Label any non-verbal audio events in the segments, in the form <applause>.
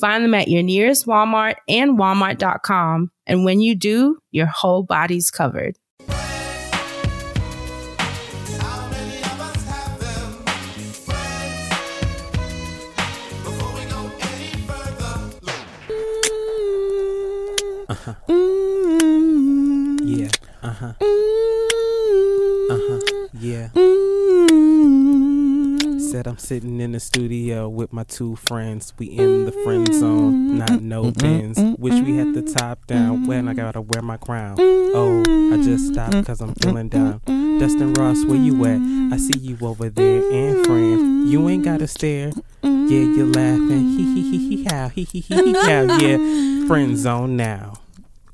Find them at your nearest Walmart and walmart.com. And when you do, your whole body's covered. How many of us have them? Friends. Before we go any further, Yeah. Uh huh. Uh huh. Yeah. Said I'm sitting in the studio with my two friends. We in the friend zone, not no pins. Wish we had the top down when I gotta wear my crown. Oh, I just stopped cause I'm feeling down. Dustin Ross, where you at? I see you over there. And friend, you ain't gotta stare. Yeah, you're laughing. Hee hee hee hee how. Hee hee hee hee how. Yeah, friend zone now.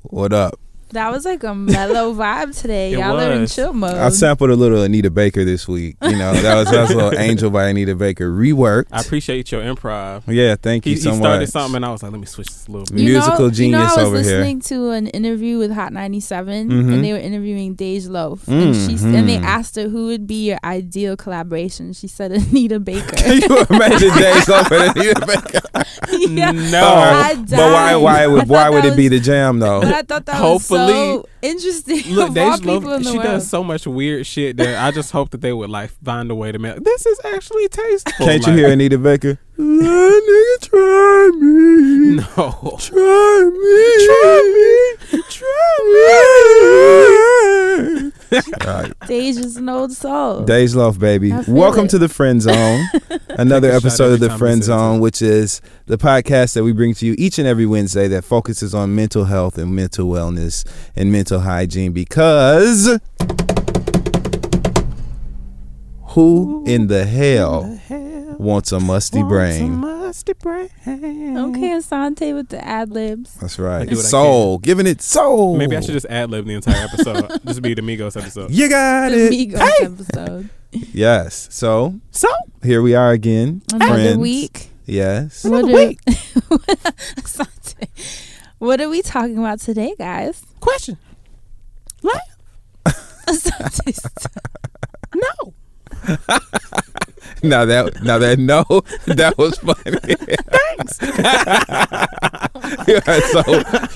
What up? That was like a mellow <laughs> vibe today. It Y'all are in chill mode. I sampled a little Anita Baker this week. You know, that was that was a little Angel by Anita Baker reworked. I appreciate your improv. yeah, thank He, you he so started much. something, and I was like, let me switch this a little bit. You musical know, genius you know, I was over here. listening to an interview with Hot 97 Mhm. and they were interviewing Dej Loaf. And, she, and they asked her who would be your ideal collaboration. She said Anita Baker. <laughs> Can you imagine <laughs> Dej Loaf and Anita Baker? yeah. No. I but why died. why would why would that it be the jam though? I thought that Hopefully- was so interesting. <laughs> Look, of all Dej Loaf, in the she world. does so much weird shit that I just hope that they would like find a way to make this is actually tasteful. Can't you hear Anita Baker? <laughs> Nigga, try me. No. Try me. Try me. All right. Dej is an old soul. Dej Loaf, baby. Welcome it. to the Friend Zone. <laughs> Another Take a shot episode of the Friend Zone, which is the podcast that we bring to you each and every Wednesday that focuses on mental health and mental wellness and mental hygiene because who in the hell wants a musty brain? Musty brain. Okay, Assante with the ad libs. That's right. do what I Soul, giving it soul. Maybe I should just ad lib the entire episode. this would be the Migos episode. You got The it. Migos episode. Yes. So So here we are again. Another friends. week. Yes. What Another are, week. Assante. <laughs> what are we talking about today, guys? question. What? <laughs> No. <laughs> Now that now that no, that was funny. Thanks. <laughs> you're so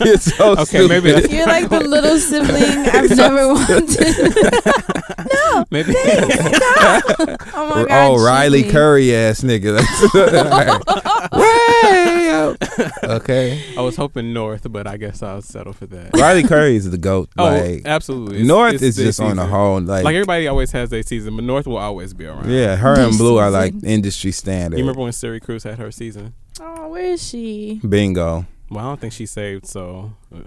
you're so Okay, maybe stupid. You're like the little sibling <laughs> I've never wanted. <laughs> No, maybe Oh my god. oh, Riley cheating. Curry ass nigga. That's- Way out. Okay. I was hoping North, but I guess I'll settle for that. Riley Curry is the goat. Oh, like absolutely. It's- North it's is their just on a whole like, Like everybody always has their season, but North will always be around. yeah, her and This Blue are like industry standard. You remember when Suri Cruise had her season? Oh, where is she? Bingo. Well, I don't think she saved, so uh,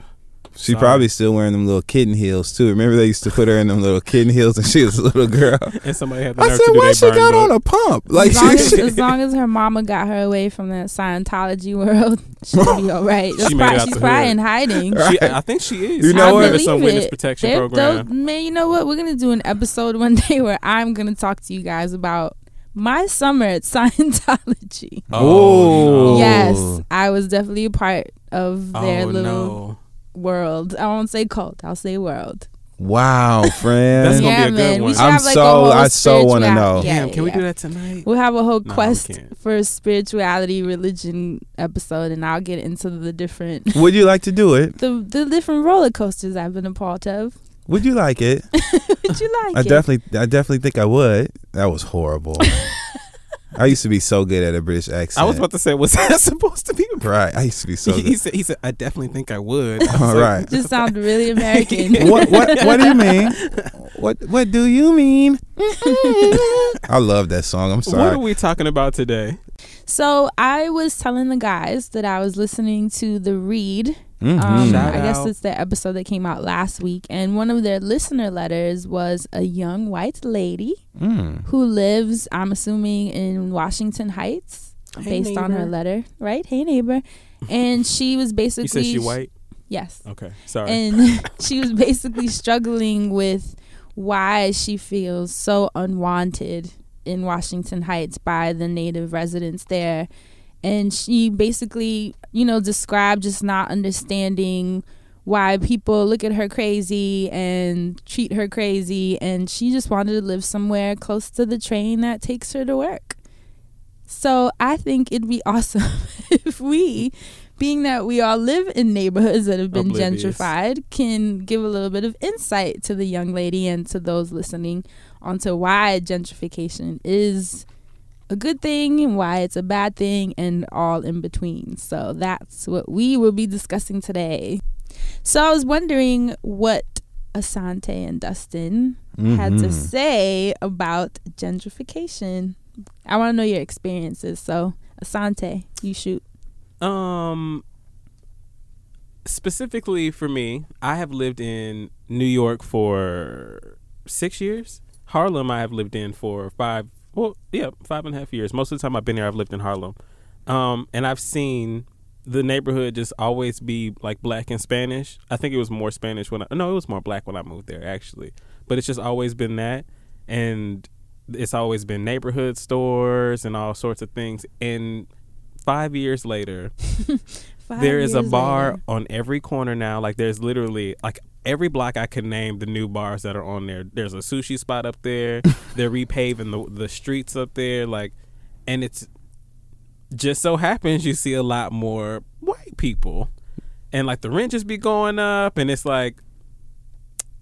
She Sorry. probably still wearing them little kitten heels too. Remember they used to put her in them little kitten heels and she was a little girl. <laughs> and somebody had the I nerve said, to do why she got book. on a pump? Like as, long she, as, <laughs> as long as her mama got her away from that Scientology world, <laughs> she'll be all right. That's She probably, she's the probably hood. in hiding. She, I think she is. You know I what? remember believe some witness protection They're- program. they'll- man, you know what? We're gonna do an episode one day where I'm gonna talk to you guys about my summer at <laughs> Scientology. Oh. oh yes, I was definitely a part of their oh little no, world. I won't say cult. I'll say world. wow, <laughs> friend. That's gonna yeah, be a good man. We one. I'm have like so- a I so wanna know. Yeah, damn! Can we do that tonight? We'll have a whole No, quest can't. for spirituality, religion episode, and I'll get into the different Would you like to do it? <laughs> the the different roller coasters I've been a part of. Would you like it? <laughs> Would you like I it? definitely, I definitely think I would. That was horrible. <laughs> I used to be so good at a British accent. I was about to say, was that <laughs> supposed to be? right. I used to be so he, he said, he said, I definitely think I would. I was All like, right. Just sound really American. what what what do you mean? What what do you mean? I love that song. I'm sorry. What are we talking about today? So I was telling the guys that I was listening to the Read. Mhm. Um, Shout I guess it's the episode that came out last week, and one of their listener letters was a young white lady Mm. who lives, I'm assuming, in Washington Heights, Hey, based on her letter, right? Hey neighbor, and she was basically You said she white? Yes, Okay, sorry. and <laughs> she was basically struggling with why she feels so unwanted in Washington Heights by the native residents there. And she basically, you know, described just not understanding why people look at her crazy and treat her crazy. And she just wanted to live somewhere close to the train that takes her to work. So I think it'd be <laughs> awesome if we, being that we all live in neighborhoods that have been Oblivious. gentrified, can give a little bit of insight to the young lady and to those listening onto why gentrification is a good thing and why it's a bad thing and all in between. So that's what we will be discussing today. So I was wondering what Assante and Dustin had to Mhm. say about gentrification. I want to know your experiences. So, Assante, you shoot. Um, specifically for me, I have lived in New York for six years. Harlem, I have lived in for five. Well, yeah, five and a half years. Most of the time I've been here, I've lived in Harlem. Um, and I've seen the neighborhood just always be like black and Spanish. I think it was more Spanish when I no, it was more black when I moved there actually. But it's just always been that, and it's always been neighborhood stores and all sorts of things. And five years later, <laughs> Five there is a bar later. on every corner now. Like there's literally like every block I can name the new bars that are on there. There's a sushi spot up there. <laughs> They're repaving the the streets up there. Like, and it's just so happens you see a lot more white people, and like the rent just be going up, and it's like.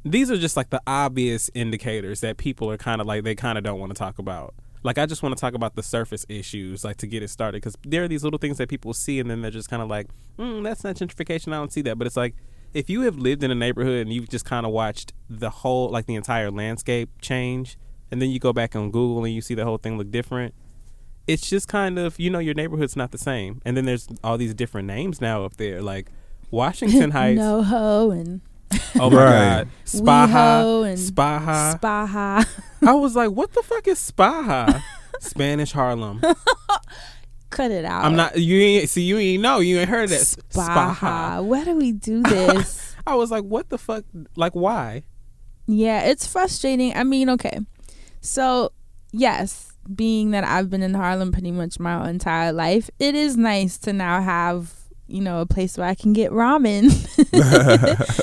These are just like the obvious indicators that people are kind of like they kind of don't want to talk about. Like I just want to talk about the surface issues, like to get it started, because there are these little things that people see, and then they're just kind of like, mm, "That's not gentrification. I don't see that." But it's like, if you have lived in a neighborhood and you've just kind of watched the whole, like the entire landscape change, and then you go back on Google and you see the whole thing look different, it's just kind of you know your neighborhood's not the same. And then there's all these different names now up there, like Washington <laughs> Heights. no ho and Oh my Right. God, Spaha, WeHo and Spaha. Spaha. I was like, what the fuck is Spaha? <laughs> Spanish Harlem. <laughs> Cut it out. I'm not. You ain't see. You ain't know. You ain't heard that. Spaha. Why do we do this? <laughs> I was like, what the fuck? Like, why? Yeah, it's frustrating. I mean, okay. So, yes, being that I've been in Harlem pretty much my entire life, it is nice to now have, you know, a place where I can get ramen.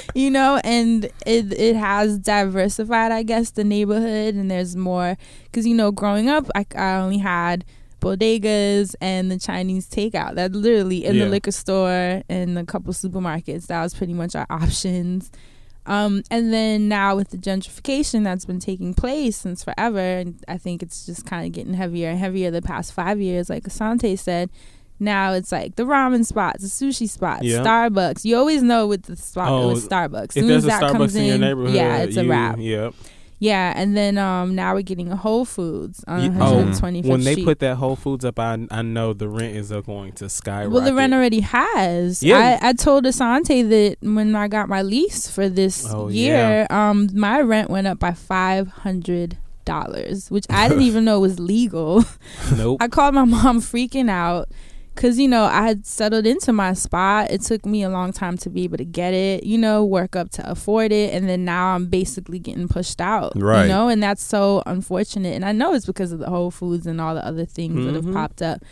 <laughs> <laughs> you know, and it it has diversified, I guess, the neighborhood and there's more cuz you know, growing up, I, I only had bodegas and the Chinese takeout. That literally in Yeah. the liquor store and a couple supermarkets. That was pretty much our options. Um, and then now with the gentrification that's been taking place since forever, and I think it's just kind of getting heavier and heavier the past five years, like Assante said. Now it's like the ramen spots, the sushi spots, Yeah. Starbucks. You always know with the spot Oh, with Starbucks. If Soon there's as a that comes Starbucks in your neighborhood, yeah, it's a wrap. Yep. Yeah, and then um now we're getting a Whole Foods on 125th oh, when they Street. put that Whole Foods up, I I know the rent is uh, going to skyrocket. Well, the rent already has. Yeah. I, I told Assante that when I got my lease for this Oh, year, um, my rent went up by five hundred dollars, which I didn't <laughs> even know was legal. Nope. <laughs> I called my mom freaking out because you know I had settled into my spot. It took me a long time to be able to get it, you know, work up to afford it, and then now I'm basically getting pushed out, Right. You know, and that's so unfortunate. And I know it's because of the Whole Foods and all the other things that have Mhm. popped up.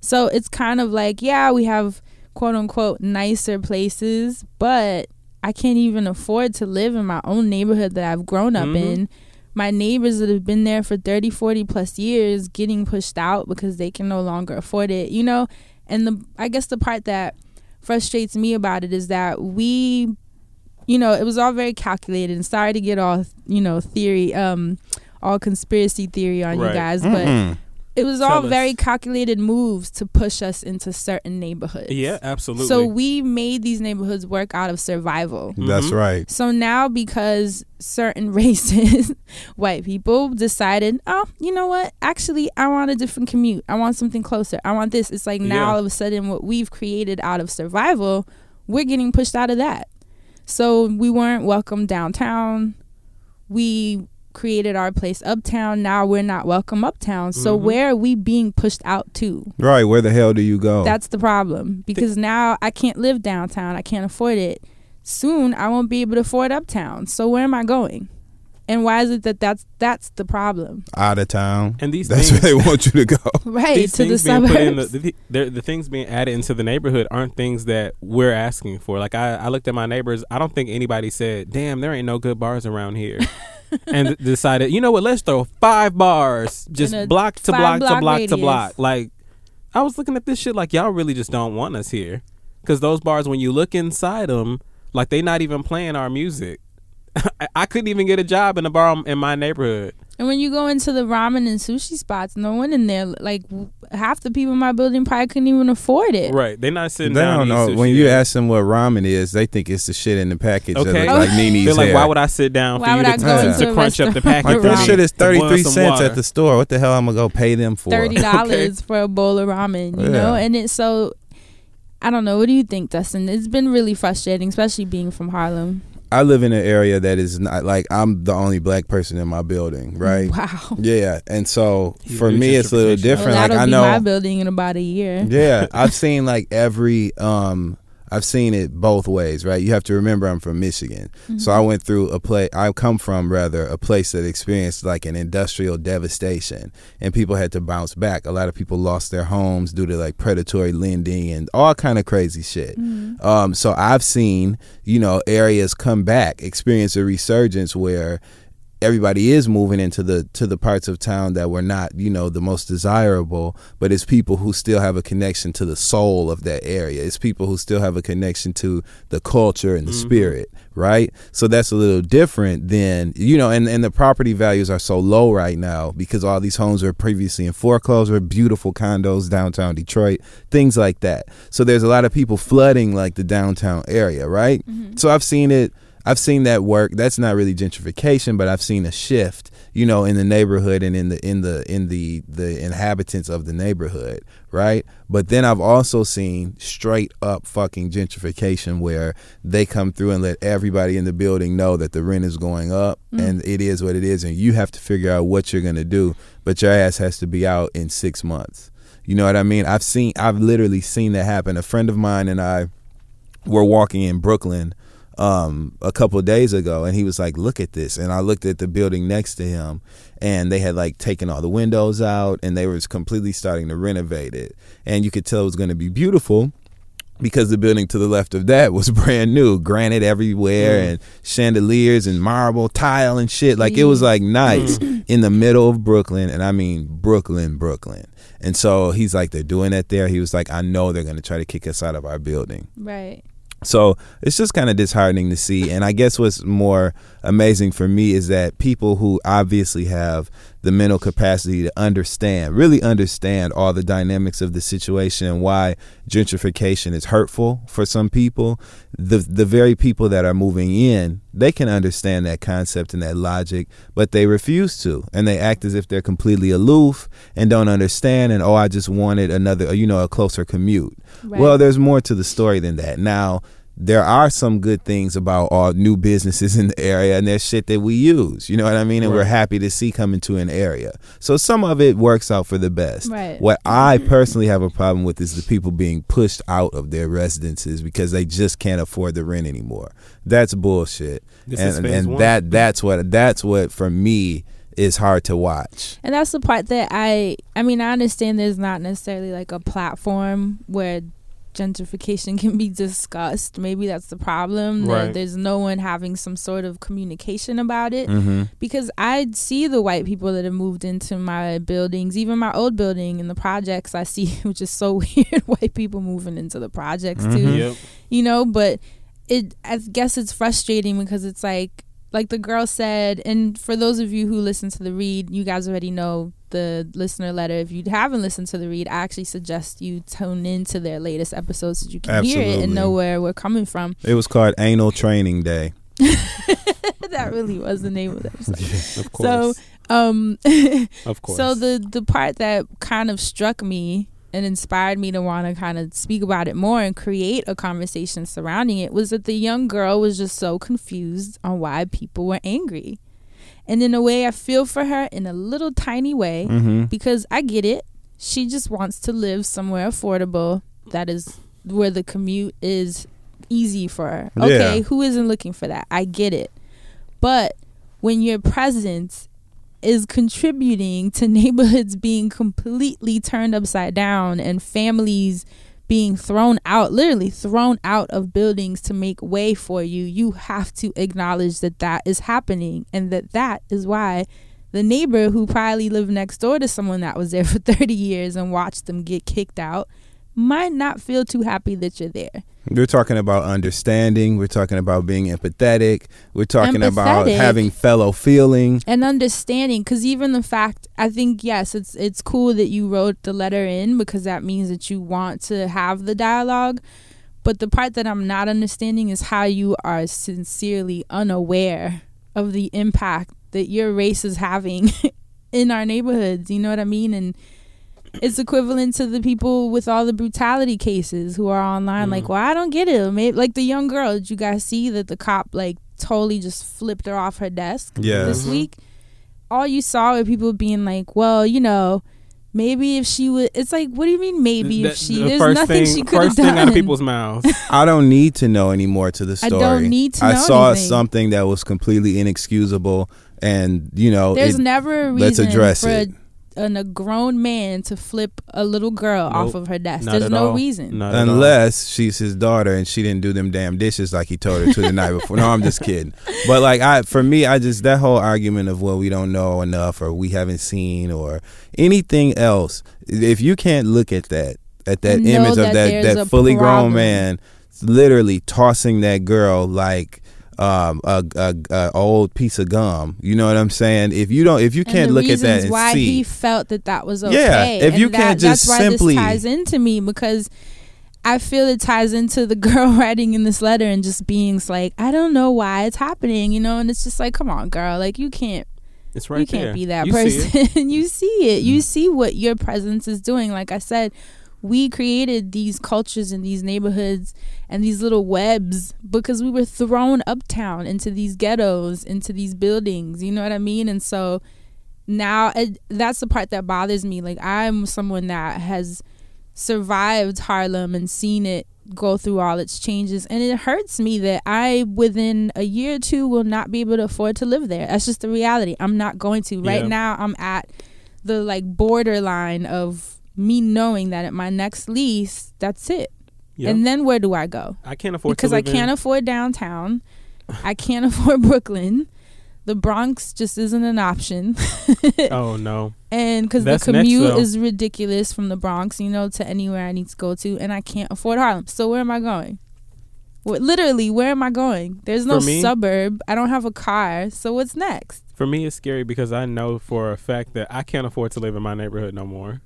So it's kind of like, yeah, we have quote unquote nicer places, but I can't even afford to live in my own neighborhood that I've grown up Mhm. in. My neighbors that have been there for 30, 40 plus years getting pushed out because they can no longer afford it, you know? And the I guess the part that frustrates me about it is that we you know, it was all very calculated and sorry to get all, you know, theory um all conspiracy theory on Right. you guys, but Mm-mm. It was Tell all us. very calculated moves to push us into certain neighborhoods. Yeah, absolutely. So we made these neighborhoods work out of survival. That's Mhm. right. So now, because certain <laughs> races, white people decided, oh, you know what? Actually, I want a different commute. I want something closer. I want this. It's like now Yeah. all of a sudden, what we've created out of survival, we're getting pushed out of that. So we weren't welcome downtown. We created our place uptown. Now we're not welcome uptown. So Mhm. where are we being pushed out to? Right. Where the hell do you go? That's the problem because now I can't live downtown. I can't afford it. Soon I won't be able to afford uptown. So where am I going? And why is it that that's that's the problem? out of town. And these That's things, where they want you to go. <laughs> Right these to the things being in the, suburbs. the, the, the things being added into the neighborhood aren't things that we're asking for. Like I, I looked at my neighbors. I don't think anybody said, "Damn, there ain't no good bars around here," <laughs> <laughs> and decided, you know what? Let's throw five bars, just block to block five to block block to block. Like I was looking at this shit like y'all really just don't want us here, because those bars, when you look inside them, like they not even playing our music. I, <laughs> I couldn't even get a job in a bar in my neighborhood. and when you go into the ramen and sushi spots, no one in there. Like half the people in my building probably couldn't even afford it. Right? they're not sitting They down. don't to eat know. When sushi. you ask them what ramen is, they think it's the shit in the package. Okay. look like <laughs> Nini's They're like, hair. why would I sit down for Why you would to, I go to, into a crunch up the package? like that shit is thirty three cents water. at the store. What the hell I'm gonna go pay them for? Thirty <laughs> dollars for a bowl of ramen, you Yeah. know, and it's so. I don't know. What do you think, Dustin? It's been really frustrating, especially being from Harlem. I live in an area that is not like I'm the only black person in my building, right? Wow. Yeah, and so You for me, it's a little different. Well, like that'll I know, my building in about a year. yeah, I've seen like every um I've seen it both ways, right? You have to remember I'm from Michigan. So I went through a place I come from rather a place that experienced like an industrial devastation and people had to bounce back. A lot of people lost their homes due to like predatory lending and all kind of crazy shit. Um so I've seen, you know, areas come back, experience a resurgence where everybody is moving into the to the parts of town that were not you know the most desirable but it's people who still have a connection to the soul of that area. It's people who still have a connection to the culture and the mm-hmm. spirit right? So that's a little different than you know and and the property values are so low right now because all these homes were previously in foreclosure beautiful condos downtown detroit things like that. So there's a lot of people flooding like the downtown area right? Mm-hmm. So i've seen it I've seen that work. That's not really gentrification, but I've seen a shift, you know, in the neighborhood and in the in the in the the inhabitants of the neighborhood, right? But then I've also seen straight up fucking gentrification where they come through and let everybody in the building know that the rent is going up mm. and it is what it is and you have to figure out what you're going to do, but your ass has to be out in 6 months. You know what I mean? I've seen I've literally seen that happen. A friend of mine and I were walking in Brooklyn um, a couple of days ago, and he was like, "Look at this." And I looked at the building next to him, and they had like taken all the windows out, and they was completely starting to renovate it, and you could tell it was going to be beautiful. Because the building to the left of that was <laughs> brand new, granite everywhere, and chandeliers and marble tile and shit. Like it was like nice <laughs> in the middle of Brooklyn, and I mean Brooklyn, Brooklyn. And so he's like, they're doing that there. He was like, I know they're going to try to kick us out of our building. Right. So it's just kind of disheartening to see. And I guess what's more amazing for me is that people who obviously have the mental capacity to understand, really understand all the dynamics of the situation and why gentrification is hurtful for some people, the the very people that are moving in, they can understand that concept and that logic, but they refuse to. And they act as if they're completely aloof and don't understand and oh I just wanted another you know a closer commute. Right. Well, there's more to the story than that. Now, there are some good things about all new businesses in the area, and there's shit that we use. You know what I mean? And we're happy to see come into an area. So some of it works out for the best. Right. What mm-hmm. I personally have a problem with is the people being pushed out of their residences because they just can't afford the rent anymore. That's bullshit. This and and one. that that's what that's what for me is hard to watch. And that's the part that I I mean, I understand there's not necessarily like a platform where gentrification can be discussed. Maybe that's the problem. that there's no one having some sort of communication about it. Mm-hmm. Because I see the white people that have moved into my buildings, even my old building and the projects I see, <laughs> which is so <laughs> weird, white people moving into the projects too Mhm. Yep. you know but it i guess it's frustrating because it's like like the girl said and for those of you who listen to the read you guys already know the listener letter. If you haven't listened to the read, I actually suggest you tune into their latest episodes so you can hear it and know where we're coming from. It was called Anal Training Day. <laughs> that really was the name of the episode. <laughs> Of course. So, um, of <laughs> course. so the the part that kind of struck me and inspired me to want to kind of speak about it more and create a conversation surrounding it was that the young girl was just so confused on why people were angry. And in a way, I feel for her in a little tiny way Mm-hmm. because I get it. She just wants to live somewhere affordable that is where the commute is easy for her. Yeah. Okay, who isn't looking for that? I get it. But when your presence is contributing to <laughs> neighborhoods being completely turned upside down and families being thrown out, literally thrown out of buildings to make way for you, you have to acknowledge that that is happening and that that is why the neighbor who probably lived next door to someone that was there <laughs> for 30 years and watched them get kicked out might not feel too happy that you're there. We're talking about understanding. We're talking about being empathetic. We're talking about having fellow feeling. and understanding because even the fact i think yes it's it's cool that you wrote the letter in because that means that you want to have the dialogue but the part that i'm not understanding is how you are sincerely unaware of the impact that your race is having <laughs> in our neighborhoods you know what i mean and it's equivalent to the people with all the brutality cases who are online like well i don't get it Maybe, like the young girl did you guys see that the cop like totally just flipped her off her desk Yeah. this Mhm. week all you saw were people being like well you know maybe if she would it's like what do you mean maybe The- if she the there's nothing thing, she could have First thing done out of people's mouths. <laughs> I don't need to know anymore to the story. I story. don't need to I know saw anything. something that was completely inexcusable, and you know, there's it- never a reason let's address for it. a, an, a grown man to flip a little girl off of her desk Not there's no all. reason Not unless she's his daughter and she didn't do them damn dishes like he told her to the night before. No, I'm just kidding. But like I, for me, I just that whole argument of well, we don't know enough or we haven't seen or anything else. If you can't look at that, at that know image that of that that a fully grown man, literally tossing that girl like um a, a, a old piece of gum. You know what I'm saying? If you don't, if you can't look at that and why see, he felt that that was okay. Yeah, okay. if And you that- can't just that's why simply- this ties into me because I feel it ties into the <laughs> girl writing in this letter and just being like, I don't know why it's happening, you know, and it's just like, come on, girl, like you can't It's right you can't there. be that You see person. <laughs> you see it. You see what your presence is doing. Like I said, we created these cultures in these neighborhoods and these little webs because we were thrown uptown into these ghettos, into these buildings. You know what I mean? And so now it, that's the part that bothers me. Like I'm someone that has survived Harlem and seen it go through all its changes and it hurts me that I within a year or two will not be able to afford to live there. That's just the reality. I'm not going to. Right Yeah. now I'm at the like borderline of me knowing that at my next lease that's it. Yep. And then where do I go? I can't afford because I can't in, afford downtown. I can't <laughs> afford Brooklyn. The Bronx just isn't an option. <laughs> Oh no. and because the That's next, commute is ridiculous from the Bronx, you know, to anywhere I need to go to, and I can't afford Harlem. So where am I going? Literally, where am I going? There's no me- suburb. I don't have a car. So what's next? For me, it's scary because I know for a fact that I can't afford to live in my neighborhood no more.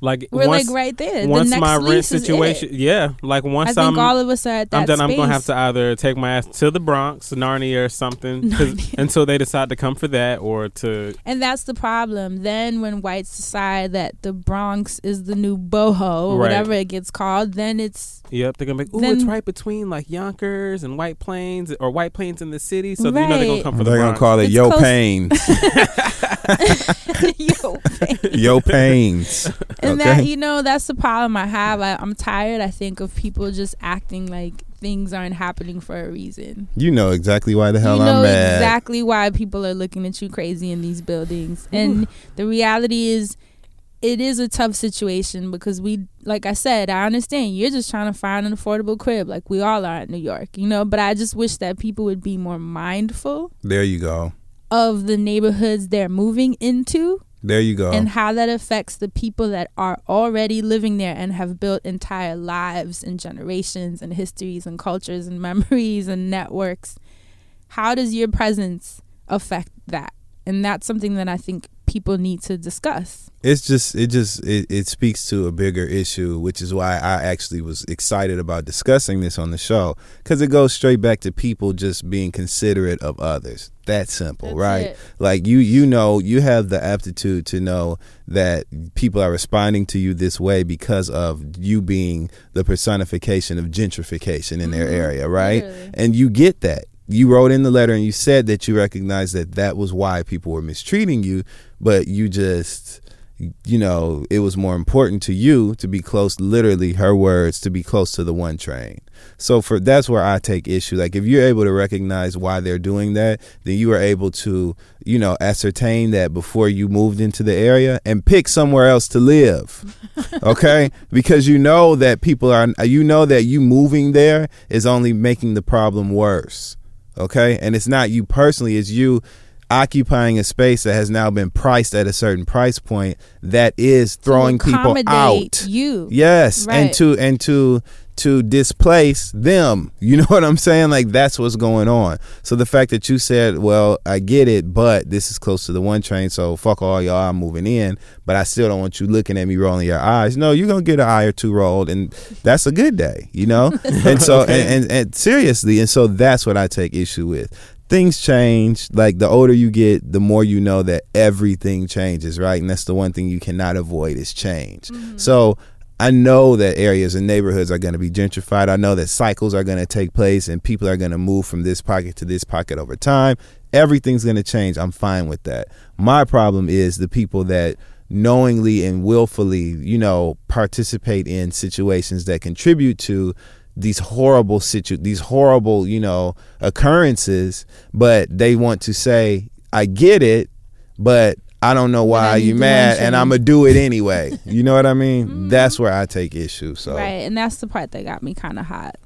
Like We're once, like right there. once the next my rent lease is it. situation, yeah, like I once think am all of us are at that I'm done. I'm gonna have to either take my ass to the Bronx, Narnia, or something Narnia. until they decide to come for that, or to And that's the problem. Then when whites decide that the Bronx is the new boho, or Right. whatever it gets called, then it's yep, they're gonna be. Ooh, it's right between like Yonkers and White Plains, or White Plains in the city, so you know they're gonna come for they're the gonna call it It's Yo close- Pain, <laughs> <laughs> <laughs> yo. Yo Pains. And Okay. that you know, that's the problem I have. I, I'm tired. I think of people just acting like things aren't happening for a reason. You know exactly why the hell you know I'm mad. exactly why people are looking at you crazy in these buildings. And the reality is, it is a tough situation because we, like I said, I understand you're just trying to find an affordable crib, like we all are in New York, you know. But I just wish that people would be more mindful There you go. Of the neighborhoods they're moving into There you go. and how that affects the people that are already living there and have built entire lives and generations and histories and cultures and <laughs> memories and networks. How does your presence affect that? And that's something that I think people need to discuss. it's just it just it, it speaks to a bigger issue which is why i actually was excited about discussing this on the show because it goes straight back to people just being considerate of others that simple That's right it. like you you know you have the aptitude to know that people are responding to you this way because of you being the personification of gentrification in their area right Mm-hmm. And you get that you wrote in the letter and you said that you recognized that that was why people were mistreating you but you just you know it was more important to you to be close literally her words to be close to the one train. So for that's where i take issue. Like if you're able to recognize why they're doing that then you are able to you know ascertain that before you moved into the area and pick somewhere else to live <laughs> okay? Because you know that people are you know that you moving there is only making the problem worse okay and it's not you personally it's you occupying a space that has now been priced at a certain price point that is throwing people out You. yes and Right. to and to to displace them. You know <laughs> what i'm saying? Like that's what's going on. So the fact that you said well i get it but this is close to the one train so fuck all y'all i'm moving in but i still don't want you looking at me rolling your eyes. No you're gonna get an eye or two rolled and that's a good day you know? <laughs> And so and, and, and seriously and so that's what i take issue with. Things change. Like the older you get the more you know that everything changes right? And that's the one thing you cannot avoid is change. Mm-hmm. So I know that areas and neighborhoods are going to be gentrified. I know that cycles are going to take place and people are going to move from this pocket to this pocket over time. Everything's going to change. I'm fine with that. My problem is the people that knowingly and willfully, you know, participate in situations that contribute to these horrible situ these horrible, you know, occurrences, but they want to say, I get it, but I don't know why you mad and. I'm gonna do it anyway. <laughs> You know what I mean? Mm-hmm. That's where I take issue. So Right. And that's the part that got me kind of hot.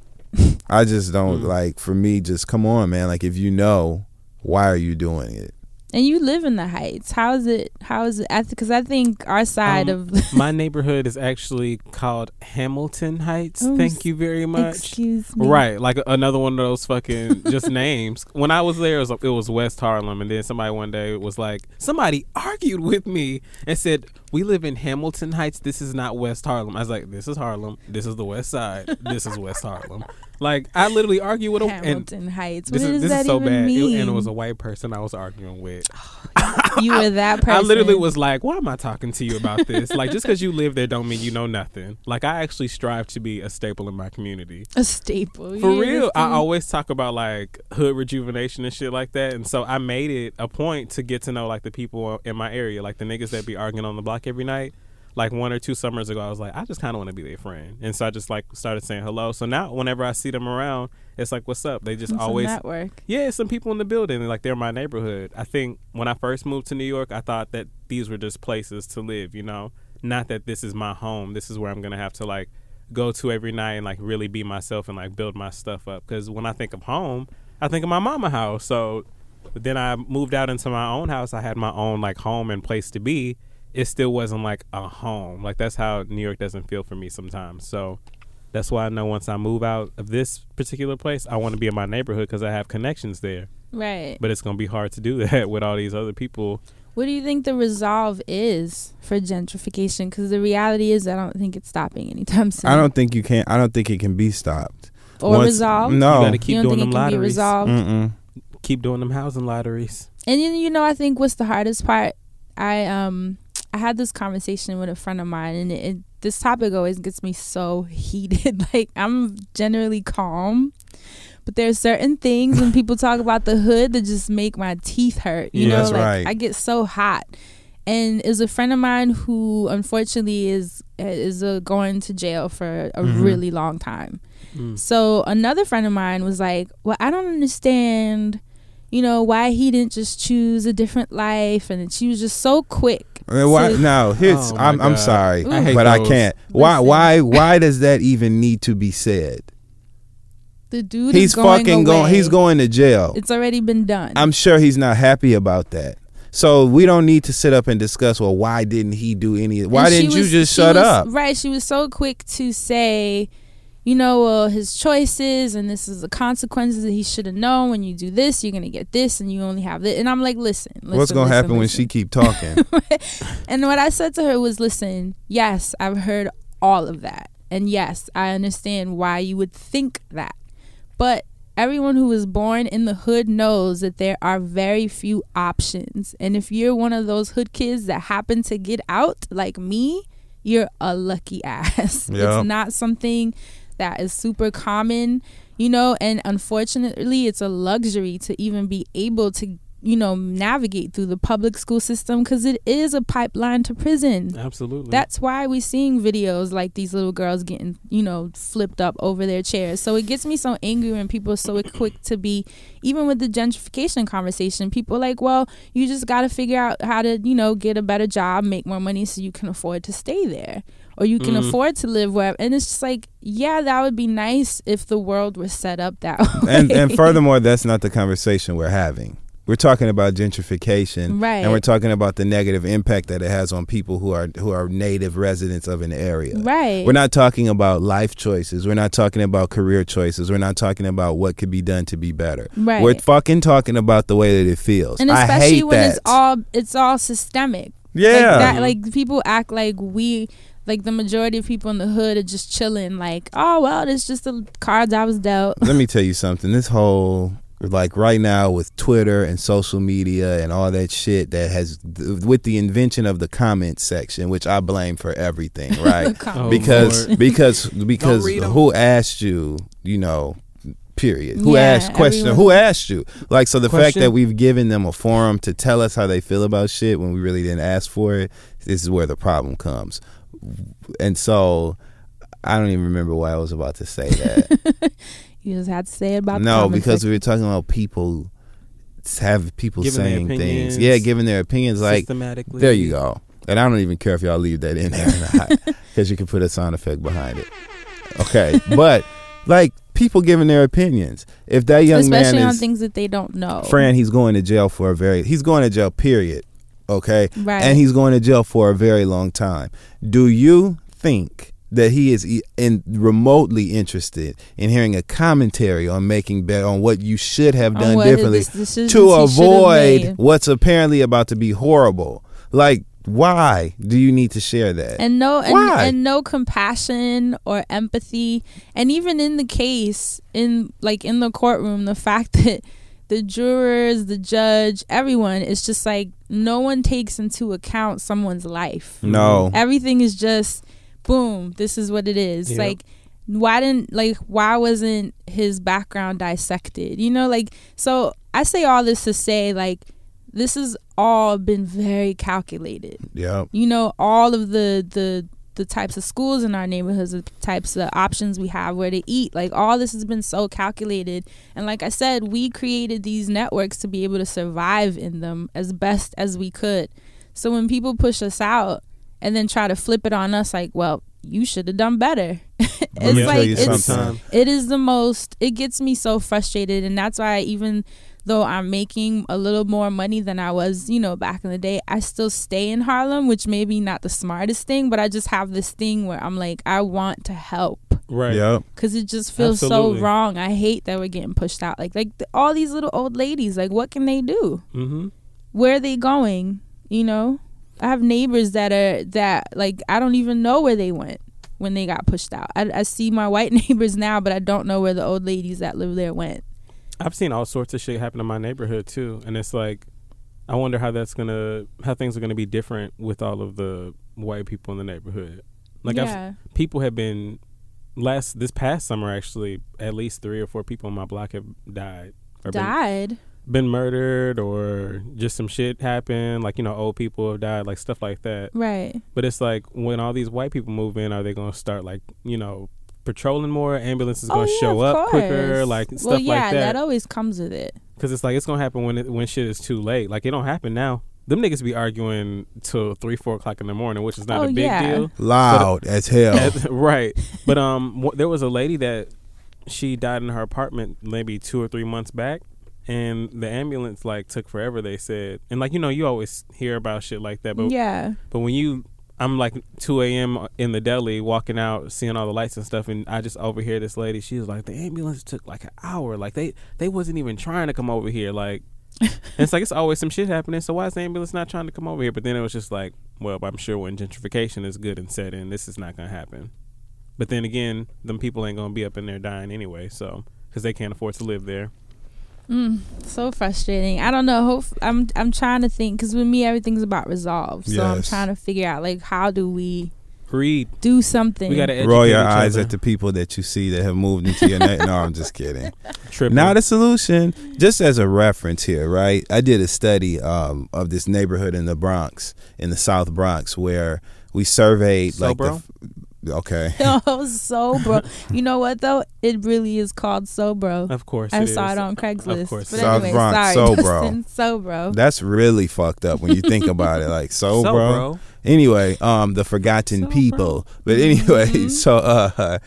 I just don't mm. like for me just come on man like if you know why are you doing it? And you live in the Heights. How is it? How is it? Because I think our side Um, of. <laughs> My neighborhood is actually called Hamilton Heights. Oh, Thank you very much. Excuse me. Right, like another one of those fucking just <laughs> names. When I was there, it was, it was West Harlem, and then somebody one day was like, somebody argued with me and said, "We live in Hamilton Heights. This is not West Harlem." I was like, "This is Harlem. This is the West Side. This is West Harlem." Like I literally argue with and Hamilton Heights. What this does is this that is so even bad. It- mean? and it was a white person I was arguing with. <sighs> you were that person. I literally was like, "Why am I talking to you about this? like, just because you live there, don't mean you know nothing." Like, I actually strive to be a staple in my community. a staple. For Yeah, real, I always talk about like hood rejuvenation and shit like that, and so I made it a point to get to know like the people in my area, like the niggas that be arguing on the block every night. Like one or two summers ago, I was like, I just kind of want to be their friend, and so I just like started saying hello. So now, whenever I see them around, it's like, "What's up?" They just It's always network. yeah, some people in the building, like they're my neighborhood. I think when I first moved to New York, I thought that these were just places to live, you know, not that this is my home. This is where I'm gonna have to like go to every night and like really be myself and like build my stuff up. Because when I think of home, I think of my mama house. So but then I moved out into my own house. I had my own like home and place to be. It still wasn't like a home. Like that's how New York doesn't feel for me sometimes. So that's why I know once I move out of this particular place, I want to be in my neighborhood because I have connections there. Right. But it's gonna be hard to do <laughs> that with all these other people. What do you think the resolve is for gentrification? Because the reality is, I don't think it's stopping anytime <laughs> soon. I don't think you can I don't think it can be stopped. or Once- resolved. No. You gotta keep you don't doing think them it can be lotteries. resolved? Mm-mm. Keep doing them housing lotteries. And then you know, I think what's the hardest part? I um I had this conversation with a friend of mine, and it, it, this topic always gets me so <laughs> heated. like I'm generally calm, but there's certain things when people talk <laughs> about the hood that just make my teeth hurt. You Yeah, know, like right. I get so hot. And is a friend of mine who unfortunately is is uh, going to jail for a Mhm. really long time. Mm. So another friend of mine was like, "Well, I don't understand, you know, why he didn't just choose a different life." And she was just so quick. Why, no, here's Oh I'm I'm sorry, I hate but I can't. Why Listen. why why does that even need to be said? The dude He's is going fucking going. He's going to jail. It's already been done. I'm sure he's not happy about that. So we don't need to sit up and discuss. Well, why didn't he do any? Why didn't you just shut was- up? Right. She was so quick to say, you know, well, his choices and this is the consequences that he should have known. When you do this, you're gonna get this, and you only have this. And I'm like, listen, listen What's gonna listen, happen when she keep talking? <laughs> And what I said to her was, listen, yes, I've heard all of that. And yes, I understand why you would think that. But everyone who was born in the hood knows that there are very few options. And if you're one of those hood kids that happen to get out, like me, you're a lucky <laughs> ass. Yeah. It's not something that is super common, you know, and unfortunately, it's a luxury to even be able to, you know, navigate through the public school system because it is a pipeline to prison. Absolutely. That's why we're seeing videos like these little girls getting, you know, flipped up over their chairs. So it gets me so angry when people are so quick to be, even with the gentrification conversation, people are like, well, you just got to figure out how to, you know, get a better job, make more money so you can afford to stay there or you can Mhm. afford to live where. And it's just like, yeah, that would be nice if the world was set up that way. <laughs> and and furthermore, that's not the conversation we're having. We're talking about gentrification, Right. And we're talking about the negative impact that it has on people who are who are native residents of an area. right. We're not talking about life choices. We're not talking about career choices. We're not talking about what could be done to be better. Right. We're fucking talking about the way that it feels. and I especially hate when that. it's all it's all systemic. yeah. like that like people act like we like the majority of people in the hood are just chilling like oh well it's just the cards i was dealt Let me tell you something. This whole like right now with Twitter and social media and all that shit that has with the invention of the comment section, which I blame for everything, <laughs> right? Oh, because Lord. because because read 'em. who asked you, you know, period. Who Yeah, asked question? everyone- Who asked you? Like so the fact that we've given them a forum to tell us how they feel about shit when we really didn't ask for it, this is where the problem comes. And so I don't even remember why I was about to say that. <laughs> you just had to say it about no, comment because we were talking about people have people Giving their saying things. Yeah, giving their opinions like systematically. there you go. And I don't even care if y'all leave that in there or not, <laughs> because you can put a sound effect behind it. Okay, but like people giving their opinions. If that young especially man on is things that they don't know Fran, he's going to jail for a very. He's going to jail. Period. Okay, right and he's going to jail for a very long time. Do you think that he is in remotely interested in hearing a commentary on making better on what you should have done differently to he should have avoid what's apparently about to be horrible? Like, why do you need to share that? and no and, and no compassion or empathy and even in the case in like in the courtroom the fact <laughs> that the jurors the judge everyone it's just like no one takes into account someone's life. No, everything is just boom this is what it is. Yep. like why didn't like why wasn't his background dissected? You know like so i say all this to say like this has all been very calculated. Yeah, you know all of the the the types of schools in our neighborhoods the types of options we have where to eat. Like all this has been so calculated. And like i said we created these networks to be able to survive in them as best as we could. So when people push us out and then try to flip it on us like well you should have done better. <laughs> It's like it's it is the most it gets me so frustrated. And that's why I even though i'm making a little more money than i was you know back in the day i still stay in harlem which may be not the smartest thing but i just have this thing where i'm like i want to help Right. yeah. because it just feels Absolutely. so wrong i hate that we're getting pushed out like like the, all these little old ladies like what can they do Mm-hmm. where are they going you know i have neighbors that are that like i don't even know where they went when they got pushed out I, I see my white <laughs> neighbors now but i don't know where the old ladies that live there went I've seen all sorts of shit happen in my neighborhood too, and it's like, I wonder how that's gonna, how things are gonna be different with all of the white people in the neighborhood. Like, yeah I've, people have been last this past summer actually, at least three or four people on my block have died or been, died been murdered or just some shit happened. Like you know, old people have died, like stuff like that. right But it's like when all these white people move in, are they gonna start like you know? Patrolling more, ambulances oh, gonna yeah, show of up quicker, course. like stuff well yeah like that. that always comes with it Cause it's like it's gonna happen when it, when shit is too late. Like it don't happen now. Them niggas be arguing till three, four o'clock in the morning, which is not Oh, a big yeah. deal. Loud as hell. <laughs> right. But um, wh- there was a lady that she died in her apartment maybe two or three months back, and the ambulance like took forever. They said, and like you know, you always hear about shit like that, but yeah but when you I'm like 2 a.m. in the deli, walking out, seeing all the lights and stuff, and I just overhear this lady. She was like, "The ambulance took like an hour. Like they they wasn't even trying to come over here. Like, <laughs> and it's like it's always some shit happening. So why is the ambulance not trying to come over here? But then it was just like, well, I'm sure when gentrification is good and set in, this is not gonna happen. But then again, them people ain't gonna be up in there dying anyway, so because they can't afford to live there. Mm, so frustrating. I don't know. Hope I'm I'm trying to think because with me everything's about resolve. So I'm trying to figure out like how do we Read. do something. We gotta Roll your each eyes other. at the people that you see that have moved into your net. No, I'm just kidding. Triple. Now the solution, just as a reference here, right? I did a study um, of this neighborhood in the Bronx, in the South Bronx, where we surveyed So, like bro? the. Okay. <laughs> oh, so bro. You know what though? It really is called so bro. Of course, I it saw is. it on Craigslist. Of course, But South anyway, Bronx, sorry, so bro. So bro. That's really fucked up when you think <laughs> about it. Like, so, So, bro. bro. Anyway, um, the forgotten So, bro. people. But anyway, <laughs> so uh,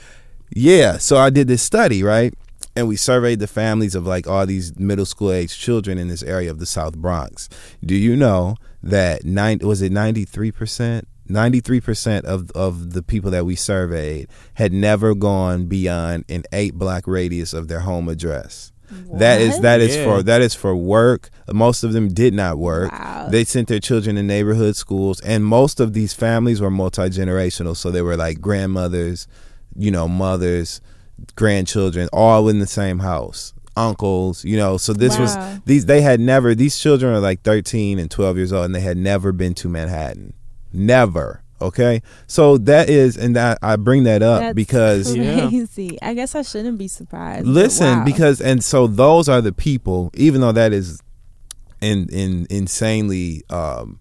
yeah. So I did this study, right? And we surveyed the families of like all these middle school age children in this area of the South Bronx. Do you know that nine was it ninety three percent? Ninety three percent of of the people that we surveyed had never gone beyond an eight block radius of their home address. That is that is Yeah. for that is for work. Most of them did not work. Wow. They sent their children to neighborhood schools, and most of these families were multi generational. So they were like grandmothers, you know, mothers, grandchildren, all in the same house, uncles, you know. So this Wow. was these. They had never. These children are like thirteen and twelve years old, and they had never been to Manhattan. Never. Okay, so that is, and that I bring that up That's because Yeah. crazy. I guess I shouldn't be surprised. Listen, wow. because and so those are the people. Even though that is, in in insanely, um,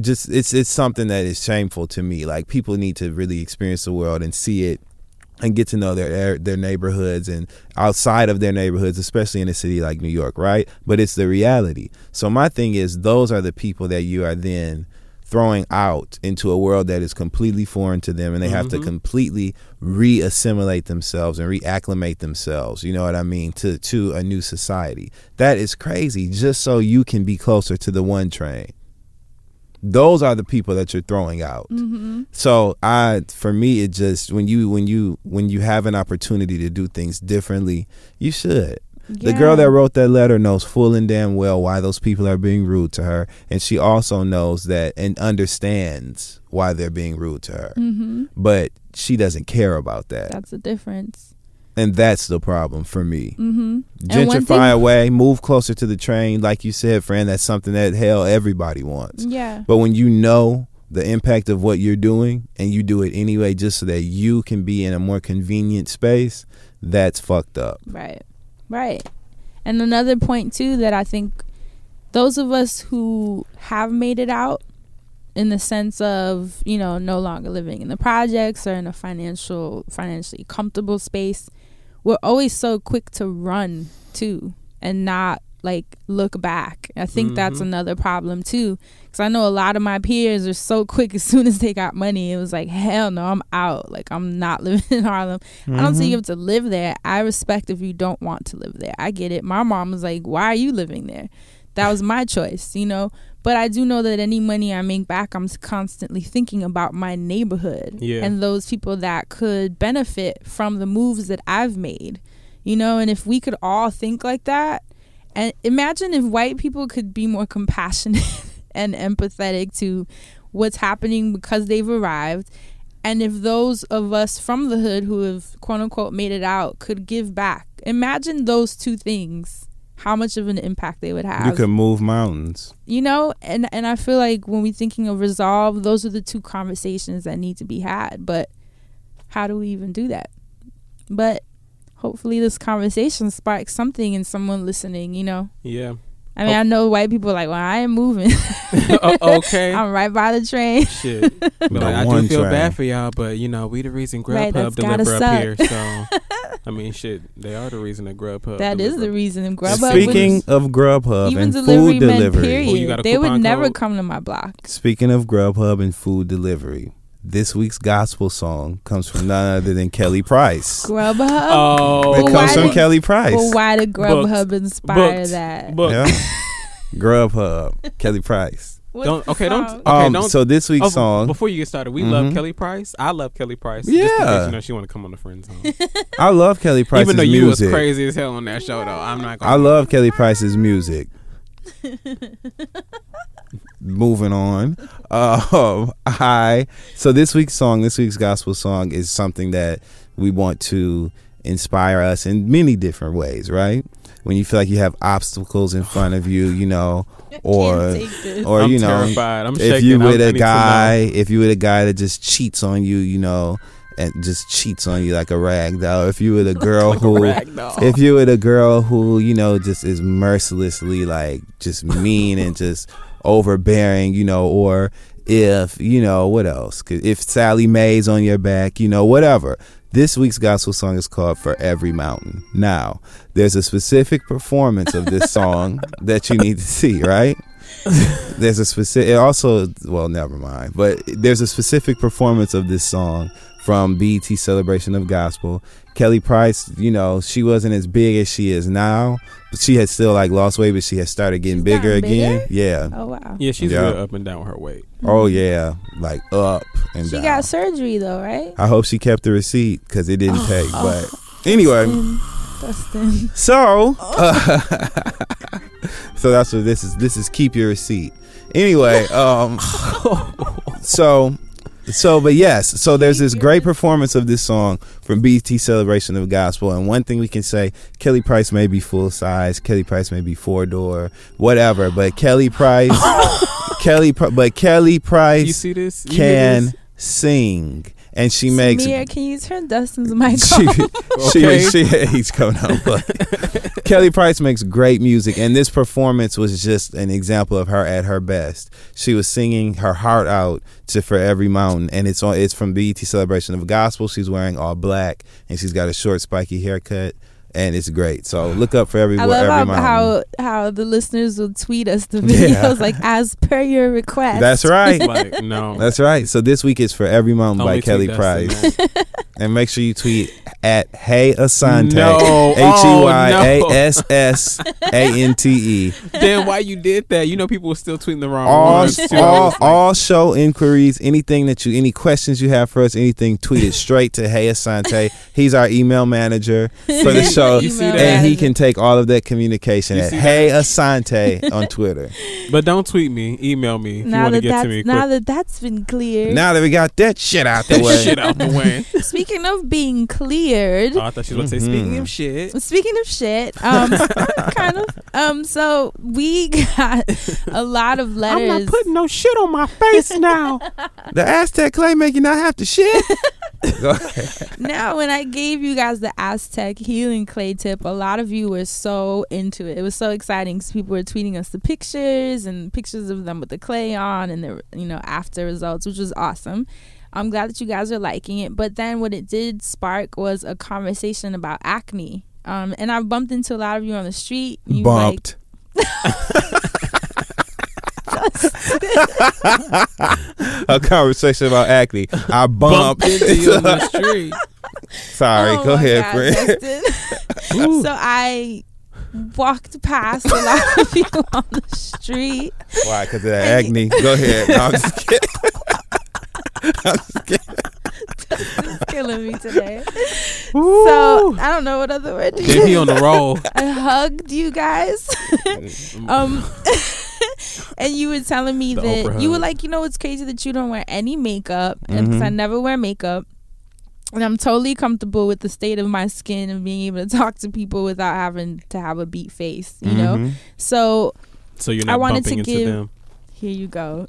just it's it's something that is shameful to me. Like people need to really experience the world and see it. And get to know their their neighborhoods and outside of their neighborhoods, especially in a city like New York, right? But it's the reality. So my thing is, those are the people that you are then throwing out into a world that is completely foreign to them and they have to mm-hmm. completely re-assimilate themselves and reacclimate themselves you know what i mean to to a new society. That is crazy just so you can be closer to the one train. Those are the people that you're throwing out. Mm-hmm. So i for me it just when you when you when you have an opportunity to do things differently you should the girl that wrote that letter knows full and damn well why those people are being rude to her, and she also knows that and understands why they're being rude to her. Mhm. But she doesn't care about that, that's the difference. and that's the problem for me. Mm-hmm. Gentrify thing- away, move closer to the train, like you said, friend. That's something that hell everybody wants. Yeah. But when you know the impact of what you're doing and you do it anyway, just so that you can be in a more convenient space, that's fucked up. Right. Right. And another point too that I think those of us who have made it out in the sense of, you know, no longer living in the projects or in a financial financially comfortable space, we're always so quick to run too and not like look back. I think that's Mhm. another problem too cuz I know a lot of my peers are so quick as soon as they got money it was like hell no I'm out like I'm not <laughs> living in Harlem I don't say mm-hmm. you have to live there. I respect if you don't want to live there. I get it. My mom was like, "Why are you living there?" That was my choice, you know. But I do know that any money I make back, I'm constantly thinking about my neighborhood Yeah. and those people that could benefit from the moves that I've made, you know. And if we could all think like that, and imagine if white people could be more compassionate <laughs> and empathetic to what's happening because they've arrived and if those of us from the hood who have quote unquote made it out could give back, imagine those two things, how much of an impact they would have. You can move mountains. You know, and and I feel like when we're thinking of resolve, those are the two conversations that need to be had. But how do we even do that? But hopefully this conversation sparks something in someone listening, you know. Yeah. I mean, I oh. know white people are like, well, I ain't moving. <laughs> Uh, o- oh, okay. <laughs> I'm right by the train. Shit. <laughs> But like, I do feel train. bad for y'all, but you know, we the reason Grubhub that's gotta deliver up suck. here. So, I mean, shit, they are the reason that Grubhub. That is deliver. the reason. Grubhub was- Speaking of Grubhub even and delivery food delivery. period Oh, you got a they would coupon never code? come to my block Speaking of Grubhub and food delivery, this week's gospel song comes from none other than Kelly Price. grubhub Oh, it comes from did- Kelly Price. well why did grubhub inspire Booked. that Booked. Yeah. <laughs> Grubhub, Kelly Price. What's Don't okay, don't okay, um, don't. so this week's oh, song, Before you get started, we love Mhm. Kelly Price. I love Kelly Price. just Yeah. you know she want to come on the friend zone. I love Kelly Price's Even though you music. was crazy as hell on that show, though, I'm not. gonna I love Kelly Price's music. <laughs> Moving on. <laughs> Um, I so this week's song, this week's gospel song is something that we want to inspire us in many different ways, right? When you feel like you have obstacles in front of you, you know, <laughs> or Can't or I'm you know, terrified. I'm if you I- with I a need to guy, if you with a guy that just cheats on you, you know, and just cheats on you like a rag doll. If you with a <laughs> girl Like who rag if you're with a girl who you know just is mercilessly like just mean and just overbearing you know or if you know what else? if Sallie Mae's on your back you know whatever this week's gospel song is called for every mountain now there's a specific performance of this song <laughs> that you need to see right there's a specific it also well never mind but there's a specific performance of this song from BET Celebration of Gospel. Kelly Price, you know, she wasn't as big as she is now, but she had still like lost weight, but she had started getting She's bigger again. bigger? Yeah. Oh wow. Yeah, she's Yeah. real up and down with her weight. Oh yeah, like up and She down. got surgery though, right? I hope she kept the receipt because it didn't take. But anyway, Dustin. Dustin. so uh, <laughs> so that's what this is. This is keep your receipt. Anyway, um, <laughs> so so but yes, so there's this great performance of this song from BET Celebration of Gospel, and one thing we can say, Kelly Price may be full size, Kelly Price may be four door, whatever, but Kelly Price, <laughs> Kelly, but Kelly price You see this? You can this? sing, and she makes Samir, can you turn Dustin's <laughs> mic she, off? <laughs> she, Okay. she, he's coming out. But <laughs> Kelly Price makes great music, and this performance was just an example of her at her best. She was singing her heart out to "For Every Mountain," and it's on. It's from BET Celebration of Gospel. She's wearing all black, and she's got a short, spiky haircut, and it's great. So look up for every I love mountain. how, how how the listeners will tweet us the <laughs> Yeah. videos <laughs> like as per your request. That's right. Like no. That's right. So this week is for every mountain by Kelly Price, <laughs> and make sure you tweet at Hey Assante. No. Oh, H e y a Oh, no. s s a n t e. <laughs> Then why you did that? You know people were still tweeting the wrong All ones. all like, all show inquiries, anything that you, any questions you have for us, anything, tweet it straight to Hey Assante. He's our email manager for the show, <laughs> You see Email that? and he can take all of that communication You at see Hey Assante on Twitter. But don't tweet me. Email me if you Now want to that get that's to me. now that that's been cleared. now that we got that shit out the way, shit out the way. <laughs> Speaking of being cleared, Oh, I thought she was going to say, speaking Mhm. of shit. Speaking of shit, um, <laughs> kind of, um, so we got a lot of letters. I'm not putting no shit on my face now. <laughs> the Aztec clay make you not have to shit. <laughs> Go ahead. now, when I gave you guys the Aztec healing clay tip, a lot of you were so into it. It was so exciting because people were tweeting us the pictures and pictures of them with the clay on and the you know after results, which was awesome. I'm glad that you guys are liking it. But then what it did spark was a conversation about acne. Um, and I bumped into a lot of you on the street. You were like, Bumped. <laughs> a conversation about acne. I bumped. Bumped into you on the <laughs> street. Sorry, Oh go ahead, God, friend. <laughs> So I walked past a lot of you on the street. Why? Because of that acne. Go ahead. No, I'm just kidding. I'm just kidding. It's killing me today. So I don't know what other word to Then he use. on the roll. <laughs> I hugged you guys. <laughs> um <laughs> and you were telling me The that Oprah you were like, you know, it's crazy that you don't wear any makeup, and because Mhm. I never wear makeup, and I'm totally comfortable with the state of my skin and being able to talk to people without having to have a beat face, you know. Mhm. So So you're not I not wanted bumping to into give- them. here you go.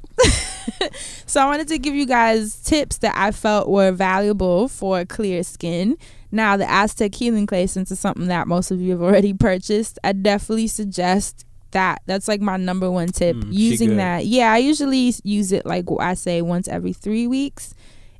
<laughs> so I wanted to give you guys tips that I felt were valuable for clear skin. Now the Aztec healing clay, since it's something that most of you have already purchased, I definitely suggest that. That's like my number one tip. Mm, Using that, yeah, I usually use it like I say once every three weeks.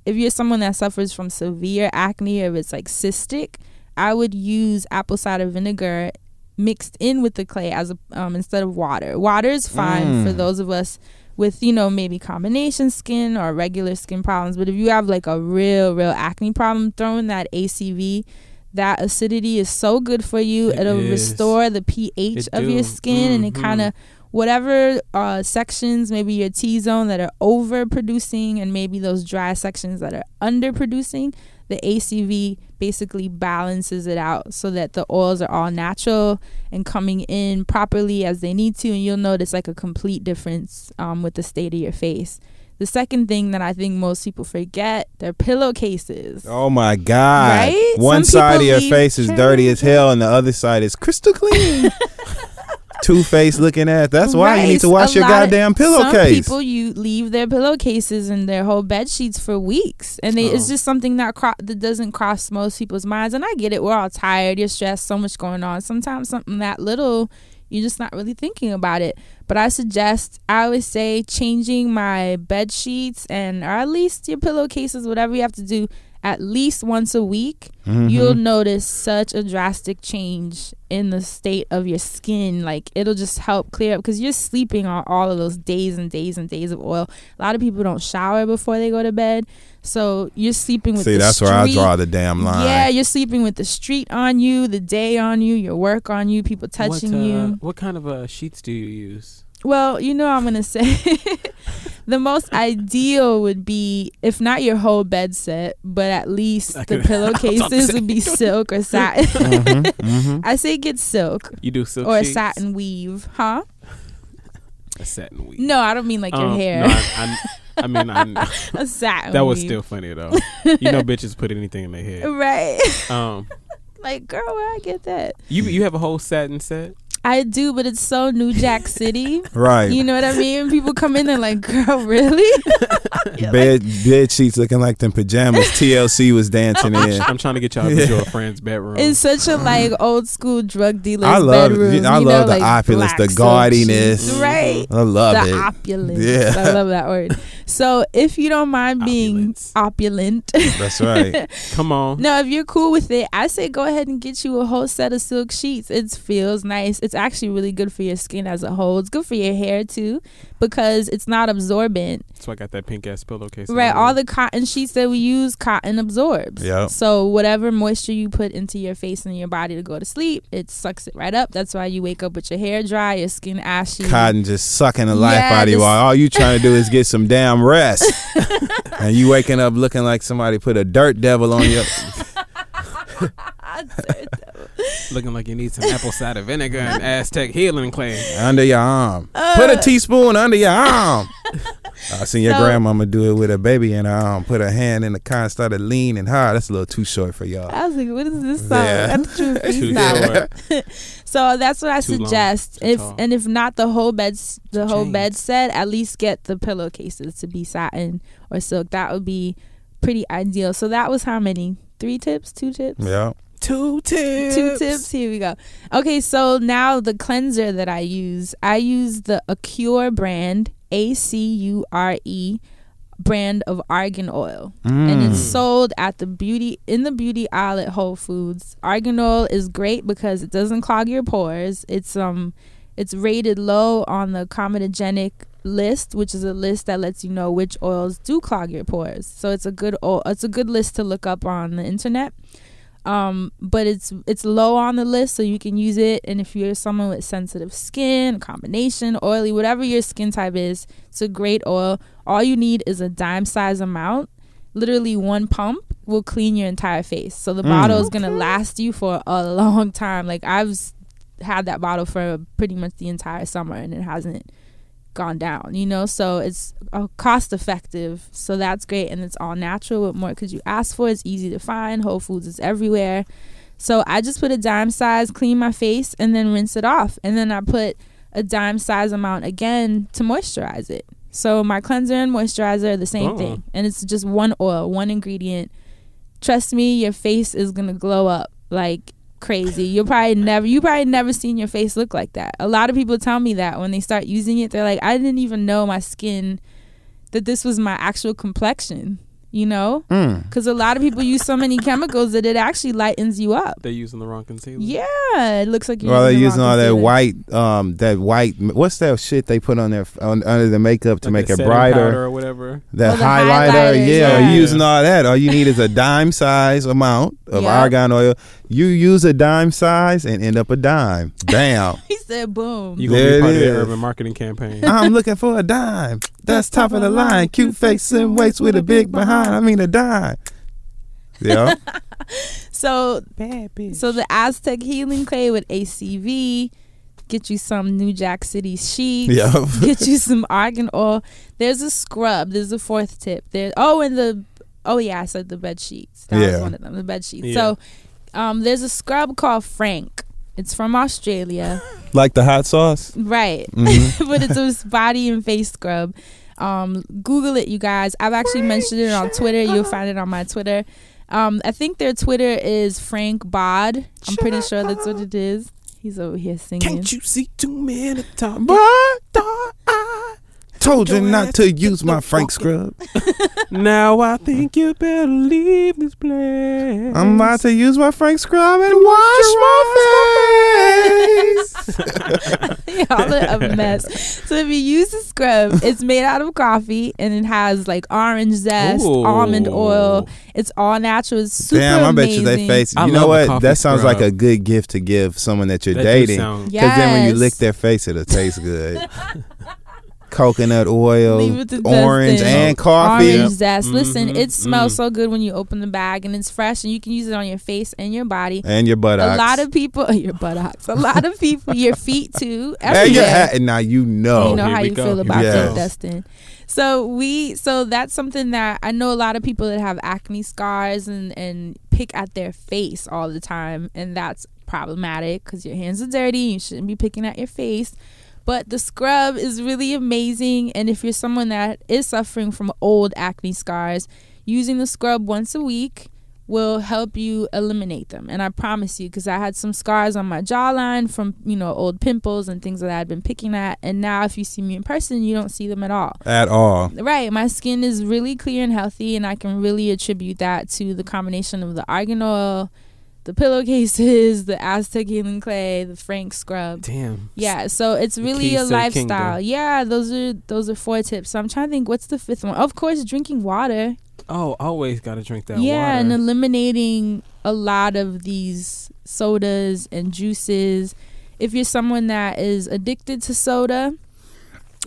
If you're someone that suffers from severe acne or if it's like cystic, I would use apple cider vinegar mixed in with the clay as a, um, instead of water. Water is fine for Mm. those of us with you know maybe combination skin or regular skin problems. But if you have like a real real acne problem, throwing that ACV. That acidity is so good for you. It It'll is. restore the pH It of your do. skin and it Mhm. kind of whatever uh, sections, maybe your T zone that are overproducing, and maybe those dry sections that are underproducing, the ACV basically balances it out so that the oils are all natural and coming in properly as they need to. And you'll notice like a complete difference um, with the state of your face. The second thing that I think most people forget, their pillowcases. Oh my God! Right? One Some side of your face is dirty as hell, and the other side is crystal clean. <laughs> Two face looking at. That's why you need to wash A your of- goddamn Some pillowcase. people you leave their pillowcases and their whole bed sheets for weeks, and they, it's Oh. just something that cro- that doesn't cross most people's minds. And I get it; we're all tired, you're stressed, so much going on. Sometimes something that little, you're just not really thinking about it. But I suggest, I always say, changing my bed sheets and or at least your pillowcases, whatever you have to do, at least once a week. Mm-hmm. You'll notice such a drastic change in the state of your skin. Like it'll just help clear up because you're sleeping on all of those days and days and days of oil. A lot of people don't shower before they go to bed, so you're sleeping with. See, the that's where I draw the damn line. Yeah, you're sleeping with the street on you, the day on you, your work on you, people touching what, uh, you. What kind of uh, sheets do you use? Well, you know, I'm gonna say <laughs> the most ideal would be if not your whole bed set, but at least I the could- <laughs> I was about to pillowcases would be silk or satin. <laughs> Mhm. I say get silk You do silk or a sheets? satin weave, huh? A satin weave. No, I don't mean like your Um, hair. No, I, I, I mean, I, a satin. that was weave. still funny though. You know, bitches put anything in their head. right. Um, like, girl, where I get that? you you have a whole satin set. I do, but it's so New Jack <laughs> City. Right. You know what I mean? People come in, they're like, "Girl, really?" <laughs> bed bed sheets looking like them pajamas <laughs> TLC was dancing in. I'm trying to get y'all to a friend's bedroom. It's such a like old school drug dealer's I love bedroom. I you love know, the like opulence, the gaudiness. right? I love the it. opulence. Yeah. I love that word. So if you don't mind being Opulence. opulent, That's right. <laughs> Come on. no, if you're cool with it, I say go ahead and get you a whole set of silk sheets. It feels nice. It's actually really good for your skin as a whole. It's good for your hair too because it's not absorbent. So I got that pink ass pillowcase. Right, all the cotton sheets that we use, cotton absorbs. Yep. So whatever moisture you put into your face and your body to go to sleep, it sucks it right up. That's why you wake up with your hair dry, your skin ashy. Cotton just sucking the life Yeah, out of you all you trying to do is get some <laughs> damn rest. <laughs> and you waking up looking like somebody put a dirt devil on you. <laughs> looking like you need some apple cider vinegar and Aztec healing clay. under your arm. Put a uh. teaspoon under your arm. I seen your. So- grandmama do it with a baby in her arm. Um, put her hand in the car and started leaning hard. That's a little too short for y'all. I was like, what is this song? Yeah. I thought you were Too <laughs> freestyling. short. <laughs> So that's what I Too suggest. too if tall. and if not the whole bed, s- the whole bed set, at least get the pillowcases to be satin or silk. That would be pretty ideal. So that was how many? Three tips? Two tips? Yeah. Two tips. Two tips. Here we go. Okay, so now the cleanser that I use, I use the Acure brand, A C U R E brand of argan oil. And it's sold at the beauty in the beauty aisle at Whole Foods. Argan oil is great because it doesn't clog your pores. It's um it's rated low on the comedogenic list, which is a list that lets you know which oils do clog your pores. So it's a good oil, it's a good list to look up on the internet um but it's it's low on the list so you can use it. And if you're someone with sensitive skin combination oily whatever your skin type is it's a great oil. All you need is a dime size amount. Literally one pump will clean your entire face. So the bottle is gonna last you for a long time. Like i've had that bottle for pretty much the entire summer and it hasn't gone down you know? So it's uh, cost effective so that's great and it's all natural. What more could you ask for? It's easy to find. Whole foods is everywhere. So i just put a dime size clean my face and then rinse it off. And then i put a dime size amount again to moisturize it. So my cleanser and moisturizer are the same Oh. thing and it's just one oil one ingredient. Trust me your face is gonna glow up. Like crazy you'll probably never you probably never seen your face look like that a lot of people tell me that when they start using it they're like i didn't even know my skin that this was my actual complexion you know Mm. because a lot of people use so many chemicals that it actually lightens you up They're using the wrong concealer. yeah it looks like you're Well, they're the using wrong all that white, um, that white. What's that shit they put on their on, under the makeup to Like make it brighter? or whatever. That Oh, the highlighter, highlighters, yeah, yeah. you using all that. All you need is a dime size amount of Yeah. argan oil. You use a dime size and end up a dime. Bam. <laughs> He said, "Boom." You gonna There be it part of the is. urban marketing campaign. <laughs> I'm looking for a dime. <laughs> That's top of the line. Cute face and waist with a big behind. I mean a dime. Yeah. So Bad bitch. So the Aztec healing clay with ACV, get you some New Jack City sheets. Yeah. get you some argan oil. There's a scrub. There's a fourth tip. There. Oh, and the oh yeah, I said the bed sheets. That was Yeah. one of them. The bed sheets. Yeah. So, um, there's a scrub called Frank. It's from Australia, <laughs> like the hot sauce. right? Mhm. <laughs> but it's a body and face scrub. Um, Google it, you guys. I've actually mentioned it on Twitter. You'll find it on my Twitter. Um, I think their Twitter is Frank Bod. I'm pretty sure that's what it is. He's over here singing. Can't you see two men at a time? But I told you not to use my Frank scrub. <laughs> now I think you better leave this place. I'm about to use my Frank scrub and wash my face. <laughs> <laughs> Y'all are a mess. So if you use the scrub, it's made out of coffee and it has like orange zest, Ooh. almond oil. It's all natural. It's super Damn, I bet you amazing. they face. I You know what? That sounds scrub. like a good gift to give someone that you're That do dating. sound- Because then when you lick their face, it'll taste good. Coconut oil, Leave it to orange, Dustin. and coffee. Orange zest. Listen, Mhm, it smells mm. so good when you open the bag and it's fresh and you can use it on your face and your body. And your buttocks. A lot of people, <laughs> your buttocks. A lot of people, your feet too. <laughs> Hey, your hat, and now you know. you know here how you go. feel about Yes. that, Dustin. So we, so that's something that I know a lot of people that have acne scars and and pick at their face all the time, and that's problematic because your hands are dirty. You shouldn't be picking at your face. But the scrub is really amazing, and if you're someone that is suffering from old acne scars, using the scrub once a week will help you eliminate them. And I promise you, because I had some scars on my jawline from, you know, old pimples and things that I had been picking at. And now, if you see me in person, you don't see them at all. At all. Right. My skin is really clear and healthy. And I can really attribute that to the combination of the argan oil, the pillowcases, the Aztec healing clay, the Frank scrub. Damn. Yeah, so it's really a lifestyle. kingdom. Yeah, those are those are four tips. So I'm trying to think what's the fifth one. Of course, drinking water Oh, always got to drink that yeah, water. and eliminating a lot of these sodas and juices. If you're someone that is addicted to soda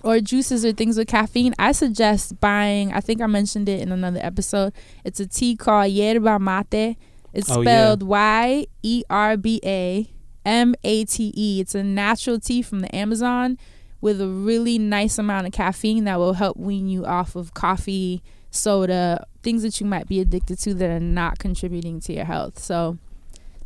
or juices or things with caffeine, I suggest buying. I think I mentioned it in another episode. It's a tea called yerba mate. It's Oh, yeah. spelled Y E R B A M A T E. It's a natural tea from the Amazon with a really nice amount of caffeine that will help wean you off of coffee, soda, things that you might be addicted to that are not contributing to your health. So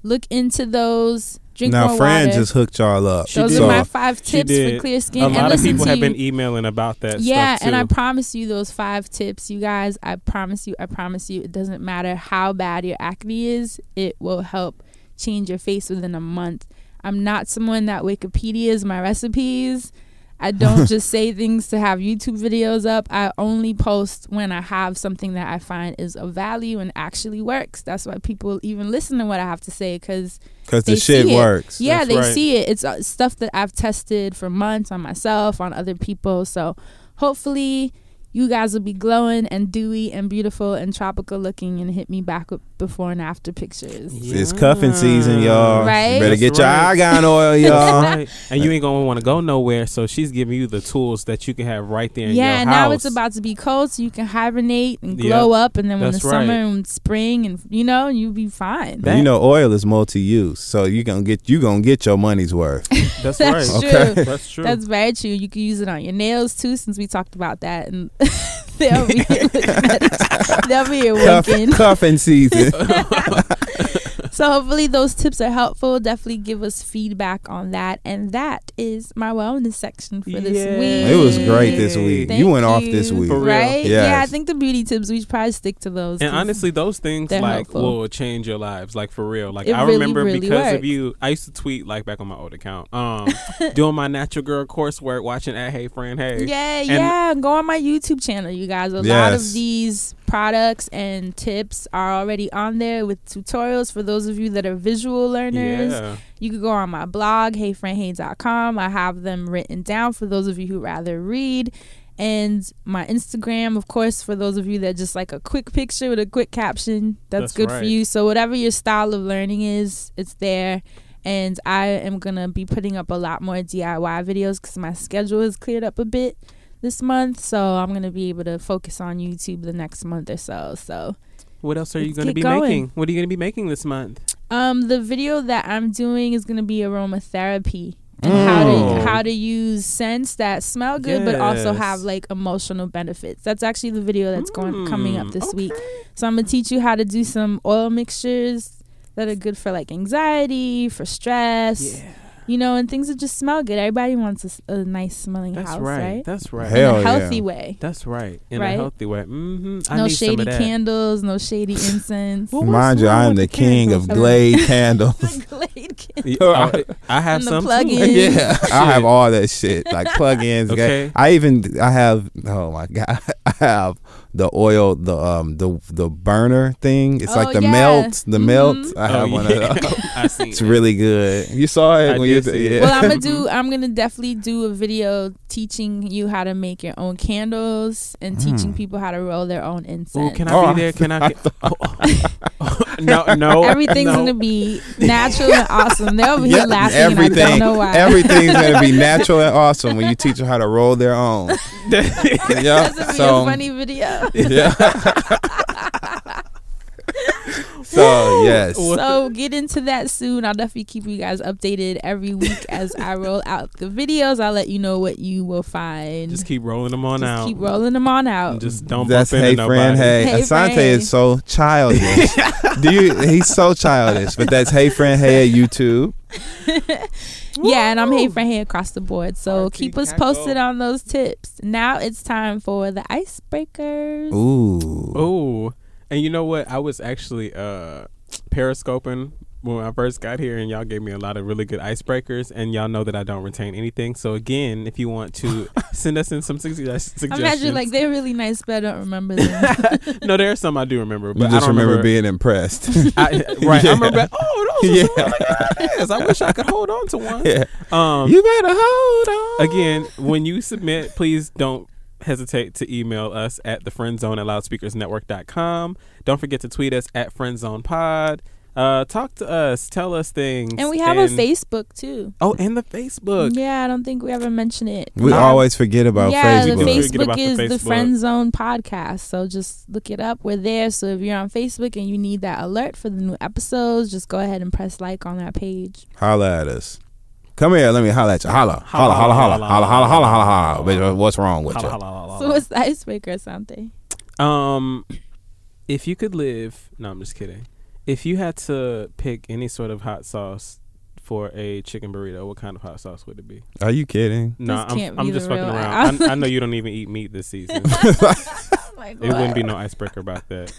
look into those. Drink now, more Fran water. just hooked y'all up. She those did. are my five tips for clear skin. a and lot of people have you. been emailing about that Yeah, stuff too. and I promise you those five tips, you guys. I promise you, I promise you, it doesn't matter how bad your acne is, it will help change your face within a month. I'm not someone that Wikipedia is my recipes. I don't <laughs> just say things to have YouTube videos up. I only post when I have something that I find is of value and actually works. That's why people even listen to what I have to say because Because the shit works. yeah, That's they right. see it. It's uh, stuff that I've tested for months on myself, on other people. So hopefully you guys will be glowing and dewy and beautiful and tropical looking and hit me back with before and after pictures. It's cuffing season, y'all. Right? You better get That's your right. argan oil, <laughs> y'all. Right. and you ain't gonna want to go nowhere. So she's giving you the tools that you can have right there in Yeah, your and house. now it's about to be cold, so you can hibernate and glow up, and then when That's the summer right. and spring, and you know, you'll be fine. That- you know, oil is multi-use, so you gonna get you gonna get your money's worth. That's, <laughs> That's right. true. That's true. That's very true. You can use it on your nails too, since we talked about that, and <laughs> they'll be here looking at it. They'll be here Cuff, winking. cuffing season. <laughs> So hopefully those tips are helpful. Definitely give us feedback on that. And that is my wellness section for this week. it was great this week. Thank you went off this week. For real. Right? Yes. Yeah, I think the beauty tips we should probably stick to those. And 'cause- honestly, those things like helpful. will change your lives, like for real. Like It I really, remember really because works. of you, I used to tweet like back on my old account, um, <laughs> doing my natural girl coursework, watching at Hey Friend Hey. Yeah, yeah. Go on my YouTube channel, you guys. A lot of these products and tips are already on there with tutorials for those of you that are visual learners. Yeah. You could go on my blog, heyfriendhey.com. I have them written down for those of you who rather read. And my Instagram, of course, for those of you that just like a quick picture with a quick caption, that's, That's good for you. So whatever your style of learning is, it's there. And I am gonna be putting up a lot more DIY videos because my schedule has cleared up a bit this month. So I'm gonna be able to focus on YouTube the next month or so. So What else are you going to be going. making? What are you going to be making this month? Um, the video that I'm doing is gonna be aromatherapy and how Mm. to how to use scents that smell good but also have like emotional benefits. That's actually the video that's going coming up Mm, this week. So I'm gonna teach you how to do some oil mixtures that are good for like anxiety, for stress, Yeah. You know, and things that just smell good. Everybody wants a nice smelling That's house, right. right? That's right. Hell In a healthy yeah. way. That's right. In Right? a healthy way. Mm-hmm. I no need some shady of that. candles, no shady <laughs> incense. Well, Mind you, I'm with the king of? Glade candles. Glade <laughs> <laughs> candles. I, I have And some too. plug-ins. yeah, I have all that shit like plugins. Okay. I even I have oh my god, I have the oil the um the the burner thing. It's Oh, like the yeah. melt the melt. Mhm. I have Oh, one yeah. of those. I seen It's it. really good. You saw it I when you see it. yeah. Well, I'm gonna <laughs> do. I'm gonna definitely do a video teaching you how to make your own candles and teaching mm. people how to roll their own incense. Ooh, can I Oh, be there? Can I? Get, oh, oh. <laughs> no, no. Everything's no. gonna be natural and awesome. They're over here Yeah, laughing, and I everything, don't know why. everything's gonna be <laughs> natural and awesome when you teach them how to roll their own. yeah, That's gonna be so a funny video. yeah. So yes, So get into that soon. I'll definitely keep you guys updated every week as I roll out the videos. I'll let you know what you will find. Just keep rolling them on Just out. keep rolling them on out. And Just don't That's bump hey into friend, nobody. hey. Hey, Assante friend. is so childish. <laughs> Do you? He's so childish. But that's hey friend, hey at YouTube. <laughs> yeah, and I'm hey friend hey across the board. So RT keep us Cackle. posted on those tips. Now it's time for the icebreakers. Ooh. Oh, and you know what? I was actually uh periscoping when I first got here, and y'all gave me a lot of really good icebreakers. And y'all know that I don't retain anything. So again, if you want to <laughs> send us in some sugges- suggestions, Imagine like they're really nice, but I don't remember them. <laughs> no, there are some I do remember, but You just I don't remember, being impressed. <laughs> I, right, Yeah. I remember. Oh, those Yeah. are some really good ideas. I wish I could hold on to one. yeah. Um, You better hold on. again, when you submit, please don't hesitate to email us at the friendzone at loudspeakersnetwork.com. Don't forget to tweet us at friendzonepod. Uh, talk to us, tell us things. and we have a Facebook too. Oh, and the Facebook. Yeah, I don't think we ever mentioned it. We Um, always forget about yeah, Facebook. the Facebook about the is the Facebook. Friend Zone podcast. So just look it up. We're there. So if you're on Facebook and you need that alert for the new episodes, just go ahead and press like on that page. Holla at us. Come here, let me holla at you. Holla, holla, holla, holla, holla, holla, holla, holla, holla. Bitch, What's wrong with Holla, you? holla, holla, So holla. what's the icebreaker, Sante? Um, if you could live, no, I'm just kidding. If you had to pick any sort of hot sauce for a chicken burrito, what kind of hot sauce would it be? Are you kidding? No, This I'm, I'm just fucking around. I, I know you don't even eat meat this season. <laughs> <laughs> Like, It wouldn't be no icebreaker about that.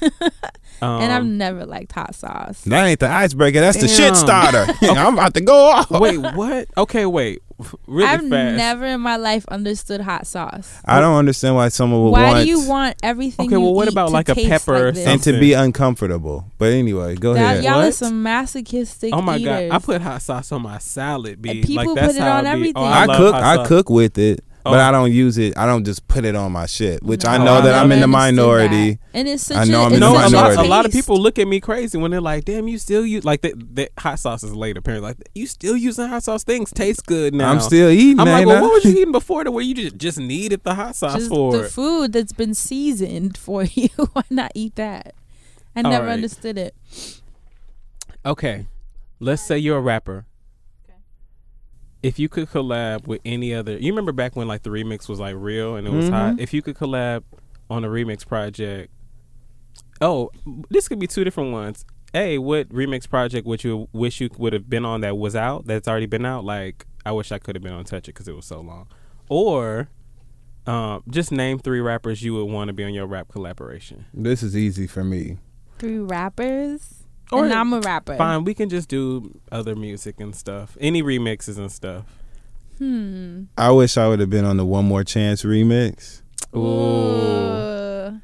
Um, <laughs> and I've never liked hot sauce. That ain't the icebreaker. That's the shit Damn. starter. <laughs> I'm about to go off. wait, what? Okay, wait. <laughs> Really I've fast. never in my life understood hot sauce. I don't understand why someone would Why want do you want everything? Okay, well, what about like a taste pepper or like and to be uncomfortable. But anyway, go That- ahead. y'all are some masochistic. Oh my eaters. god, I put hot sauce on my salad. B. People like, that's put it how on everything. Oh, I, love cook. I cook with it, but Oh. I don't use it. I don't just put it on my shit, which I know I that I'm in the minority. that. and it's such I know a, I'm it's in No, the a such lot, minority. a lot of people look at me crazy when they're like, "Damn, you still use like that." that hot sauce is late apparently. Like you still using hot sauce. Things taste good now. I'm still eating. I'm like, ain't well, I? what was you eating before to where you just just needed the hot sauce just for? the it? food that's been seasoned for <laughs> you. Why not eat that? I All never right. understood it. Okay, let's say you're a rapper. If you could collab with any other, you remember back when like the remix was like real and it was hot. If you could collab on a remix project, oh, this could be two different ones. A, what remix project would you wish you would have been on that was out that's already been out? Like I wish I could have been on Touch It because it was so long. Or, um, just name three rappers you would want to be on your rap collaboration. This is easy for me. Three rappers. Or- and I'm a rapper. Fine, we can just do other music and stuff, any remixes and stuff. Hmm. I wish I would have been on the One More Chance remix. Ooh.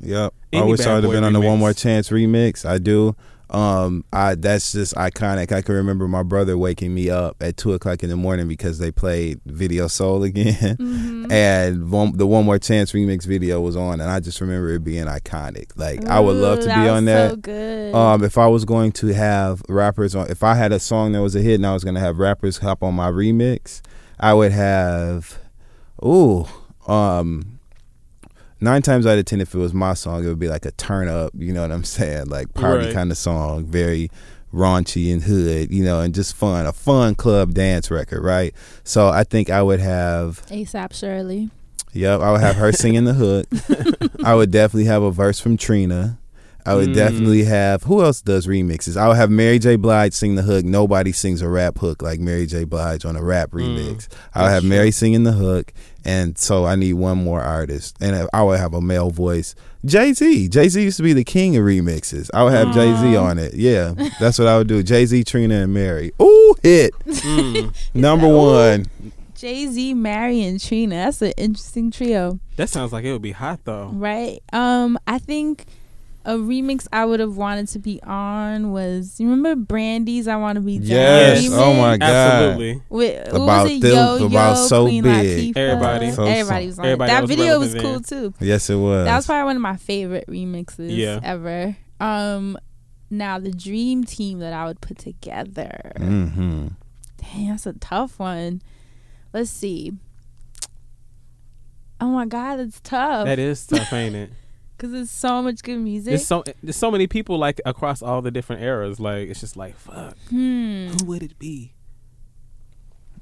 Yep. I wish I would have Boy been on the One. More Chance remix. I do. Um, I that's just iconic. I can remember my brother waking me up at two o'clock in the morning because they played Video Soul <laughs> again, Mm-hmm. and one, the One More Chance remix video was on, and I just remember it being iconic. Like I would love to that be on that. So good. Um, if I was going to have rappers on, if I had a song that was a hit and I was going to have rappers hop on my remix, I would have, ooh, um, nine times out of ten, if it was my song, it would be like a turn up. You know what I'm saying? Like party Right. kind of song, very raunchy and hood, you know, and just fun, a fun club dance record, right? So I think I would have ASAP Shirley. Yep, I would have her singing the hook. <laughs> I would definitely have a verse from Trina. I would Mm. definitely have who else does remixes? I would have Mary J. Blige sing the hook. Nobody sings a rap hook like Mary J. Blige on a rap remix. I would That's have Mary singing the hook, and so I need one more artist, and I would have a male voice. Jay Z. Jay Z used to be the king of remixes. I would have Jay Z on it. Yeah, that's what I would do. Jay Z, Trina, and Mary. Ooh, hit <laughs> Mm. <laughs> number one. Jay Z, Mary, and Trina. That's an interesting trio, That sounds like it would be hot though. right? Um, I think a remix I would have wanted to be on was you remember Brandy's "I Want to Be Down" Yes. remix? Oh my God. Absolutely. With, who About was it? this- Yo, about Yo, So Queen Big. Latifah. Everybody. So- Everybody was on Everybody it. that That was video was cool then. too. Yes, it was. That was probably one of my favorite remixes Yeah. ever. Um, now the dream team that I would put together. Mm-hmm. Dang, that's a tough one. Let's see. Oh my god, it's tough. That is tough, ain't it? Because there's so much good music. There's so there's so many people like across all the different eras. Like it's just like fuck. hmm. Who would it be?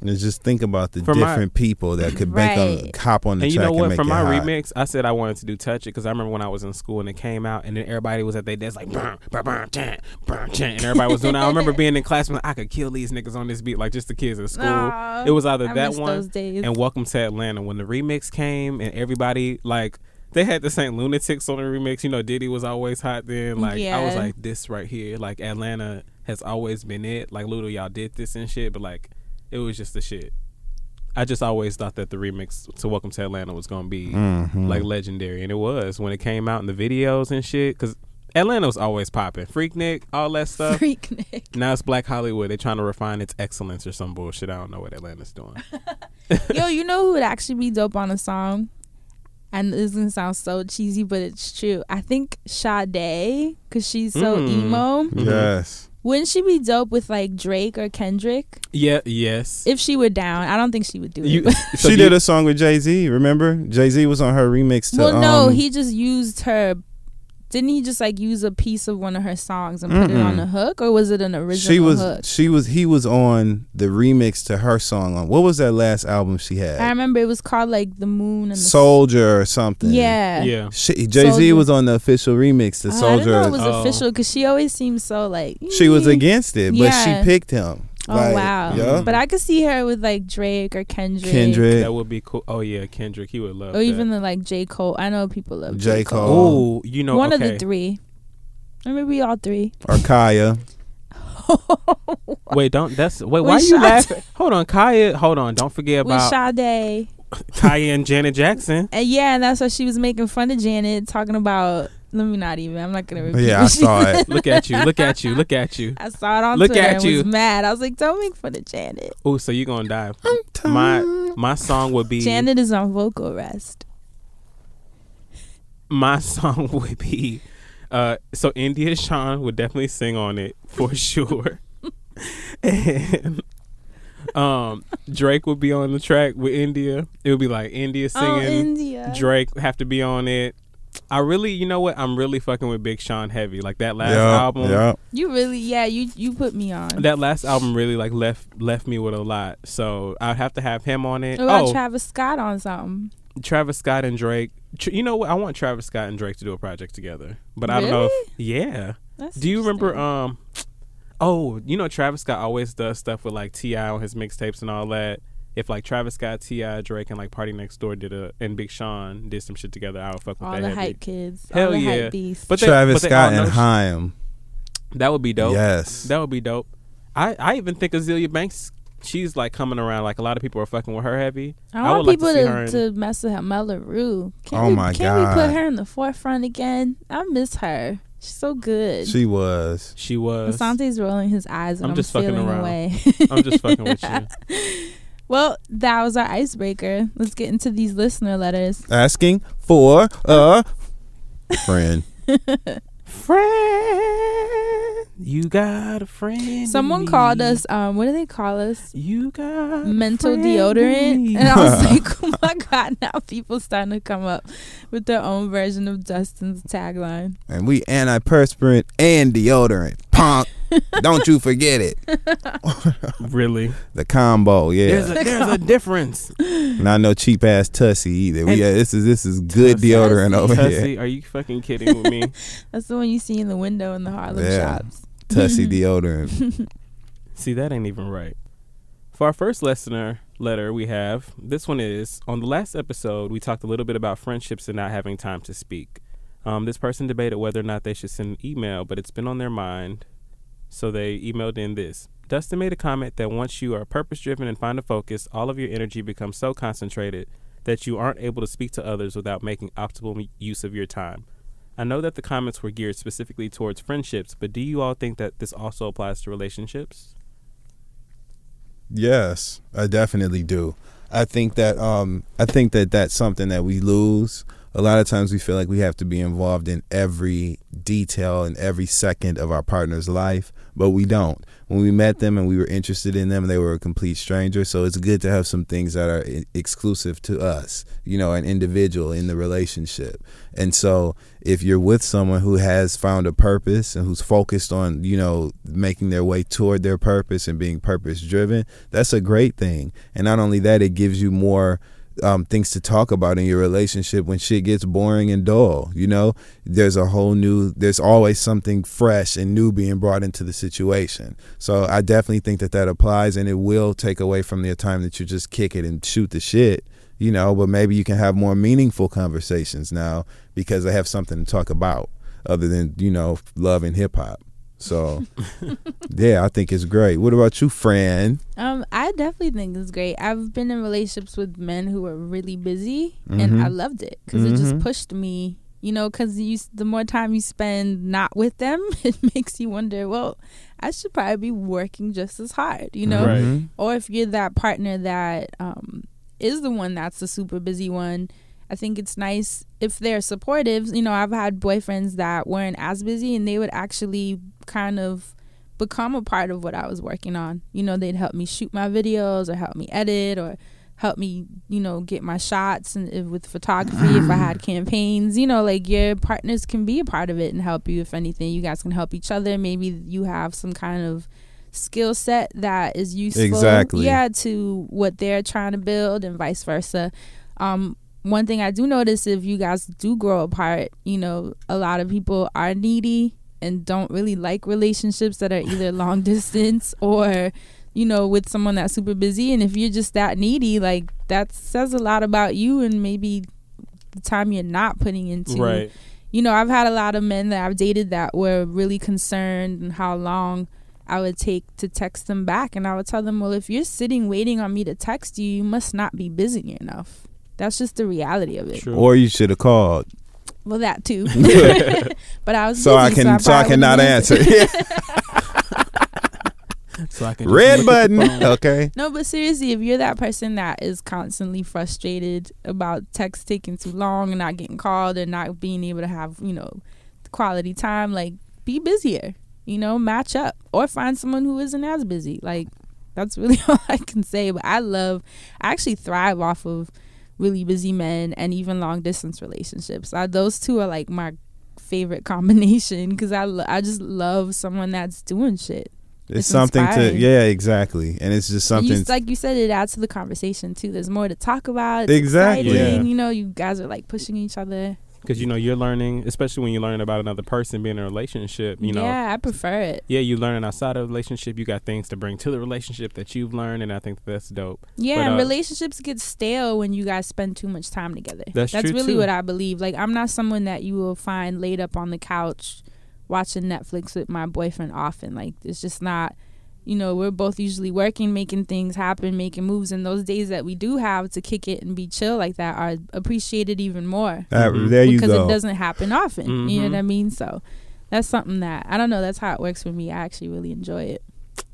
And just think about the For my- different people that could make a Right. hop on the And you track know and what? make For my hot. remix, I said I wanted to do "Touch It" because I remember when I was in school and it came out, and then everybody was at their desk like, "Brr, brr, brr, chant, brr, chant," and everybody was doing. it. I remember being in class when I could kill these niggas on this beat, like just the kids in school. Aw, it was either I that one and "Welcome to Atlanta" when the remix came, and everybody like. They had the Saint Lunatics on the remix. You know, Diddy was always hot then. Like I was like, this right here, like Atlanta has always been it. Like Luda, y'all did this and shit, but like it was just the shit. I just always thought that the remix to Welcome to Atlanta was gonna be Mhm. like legendary, and it was when it came out in the videos and shit. Because Atlanta was always popping, Freaknik, all that stuff. Freak Nick. now it's Black Hollywood. They're trying to refine its excellence or some bullshit. I don't know what Atlanta's doing. <laughs> Yo, you know who would actually be dope on a song? And this is gonna sound so cheesy, but it's true. I think Sade, cause she's so Mm. emo. Yes. Wouldn't she be dope with like Drake or Kendrick? yeah. Yes. If she were down, I don't think she would do it. you, <laughs> but- so she you- did a song with Jay Z. Remember, Jay Z was on her remix to. well, no, um, he just used her. Didn't he just like use a piece of one of her songs and put it on Mm-mm. the hook, or was it an original She was. hook? She was. He was on the remix to her song. On what was that last album she had? I remember it was called like the Moon and the Soldier or something. Yeah. yeah. Jay Z Soldier. was on the official remix to Oh, I didn't know Soldier. it was Oh. official because she always seems so like. she was "Eh." against it, but Yeah. she picked him. Oh Like, wow! Yeah. But I could see her with like Drake or Kendrick, Kendrick. That would be cool. Oh yeah, Kendrick. He would love. or even the like J Cole. I know people love J. J Cole. Cole. Oh, you know, One okay. of the three, or maybe all three. or Kaya. <laughs> Wait, don't. That's wait. With Why you Sade. laughing? Hold on, Kaya. Hold on. Don't forget with about Sade. Kaya and Janet Jackson. And yeah, and that's why she was making fun of Janet, talking about. Let me not even. I'm not gonna repeat. Yeah, I what saw it. Look at you. Look at you. Look at you. <laughs> I saw it on Look Twitter at and you. was mad. I was like, "Don't make fun of Janet." Oh, so you're gonna die? My my song would be Janet is on vocal rest. my song <laughs> would be. Uh, so India Shawn would definitely sing on it for <laughs> sure, and um Drake would be on the track with India. It would be like India singing. Oh, singing. India. Drake have to be on it. I really, you know what? I'm really fucking with Big Sean heavy. Like that last yeah, album. yeah. You really, yeah, you you put me on. That last album really like left left me with a lot. So I'd have to have him on it. What about oh, Travis Scott on something? Travis Scott and Drake. Tr- You know what? I want Travis Scott and Drake to do a project together. But I don't know. If, yeah. That's Do you remember? Um. Oh, you know Travis Scott always does stuff with like T.I. on his mixtapes and all that. If like Travis Scott, T.I., Drake, and like PartyNextDoor did a and Big Sean did some shit together, I would fuck with all that. the hype kids, Hell all the yeah. hype beasts. But they- Travis but Scott all know and sh- Haim. That would be dope. Yes. That would be dope. I, I even think Azealia Banks, she's like coming around. Like a lot of people are fucking with her heavy. I, I want would like people to see to, her in- to mess with her Mella Rue. Can Oh we, my can we put her in the forefront again? I miss her. She's so good. She was. She was. Assante's rolling his eyes and I'm I'm, just fucking feeling around. away. I'm just fucking with <laughs> you. Well, that was our icebreaker. Let's get into these listener letters. Asking for a friend. <laughs> Friend, you got a friend. Someone called us. Um, what do they call us? You got Mental deodorant, me. and I was <laughs> like, "Oh my god!" Now people starting to come up with their own version of Dustin's tagline. And we antiperspirant and deodorant. Punk. Don't you forget it. <laughs> really? The combo, yeah. There's a there's a difference. Not no cheap ass tussy either. We, yeah, uh, this is this is good Tussy. deodorant over here. Tussy, are you fucking kidding with me? <laughs> That's the one you see in the window in the Harlem Yeah. shops. Tussy <laughs> deodorant. See, that ain't even right. For our first listener letter, we have this one is on the last episode. We talked a little bit about friendships and not having time to speak. Um, this person debated whether or not they should send an email, but it's been on their mind, so they emailed in this. Dustin made a comment that once you are purpose driven and find a focus, all of your energy becomes so concentrated that you aren't able to speak to others without making optimal use of your time. I know that the comments were geared specifically towards friendships, but do you all think that this also applies to relationships? Yes, I definitely do. I think that um I think that that's something that we lose. A lot of times we feel like we have to be involved in every detail and every second of our partner's life, but we don't. When we met them and we were interested in them, they were a complete stranger. So it's good to have some things that are exclusive to us, you know, an individual in the relationship. And so if you're with someone who has found a purpose and who's focused on, you know, making their way toward their purpose and being purpose driven, that's a great thing. And not only that, it gives you more um, things to talk about in your relationship when shit gets boring and dull. You know, there's a whole new, there's always something fresh and new being brought into the situation. So I definitely think that that applies and it will take away from the time that you just kick it and shoot the shit. You know, but maybe you can have more meaningful conversations now because they have something to talk about other than, you know, love and hip hop. So, yeah, I think it's great. What about you, Fran? Um, I definitely think it's great. I've been in relationships with men who were really busy, and I Mhm. loved it because it just Mhm. pushed me. You know, because you the more time you spend not with them, <laughs> it makes you wonder. Well, I should probably be working just as hard. You know, Right. Mhm. or if you're that partner that um, is the one that's the super busy one i think it's nice if they're supportive. You know i've had boyfriends that weren't as busy and they would actually kind of become a part of what i was working on. You know they'd help me shoot my videos or help me edit or help me you know get my shots and if, with photography if i had <clears throat> campaigns. You know like your partners can be a part of it and help you if anything. You guys can help each other. Maybe you have some kind of skill set that is useful Exactly. yeah to what they're trying to build and vice versa. Um one thing i do notice if you guys do grow apart you know a lot of people are needy and don't really like relationships that are either long <laughs> distance or you know with someone that's super busy and if you're just that needy like that says a lot about you and maybe the time you're not putting into Right. you know, I've had a lot of men that I've dated that were really concerned and how long I would take to text them back. And I would tell them, well, if you're sitting waiting on me to text you, you must not be busy enough. That's just the reality of it. True. Or you should have called Well, that too. <laughs> <laughs> but I was so I can so I probably cannot answer. <laughs> so I can Red look at the button. Okay. No, but seriously, if you're that person that is constantly frustrated about text taking too long and not getting called and not being able to have, you know, quality time, like be busier, you know, match up or find someone who isn't as busy. Like that's really all I can say. But I love, I actually thrive off of really busy men and even long distance relationships. I, those two are like my favorite <laughs> combination because I, lo- I just love someone that's doing shit. It's, It's something inspiring. to yeah, exactly. And it's just something you, like you said, it adds to the conversation too. There's more to talk about. It's Exactly. Yeah. You know, you guys are like pushing each other. Because you know you're learning, especially when you learn about another person being in a relationship. You know, yeah, I prefer it. yeah, you learning outside of relationship. You got things to bring to the relationship that you've learned, and I think that's dope. Yeah, But, and uh, relationships get stale when you guys spend too much time together. That's true, really too. what I believe. Like, I'm not someone that you will find laid up on the couch watching Netflix with my boyfriend often. Like, it's just not. You know, we're both usually working, making things happen, making moves, and those days that we do have to kick it and be chill like that are appreciated even more. Mhm. there you because go. it doesn't happen often. You know what I mean? So that's something that I don't know. That's how it works for me. I actually really enjoy it.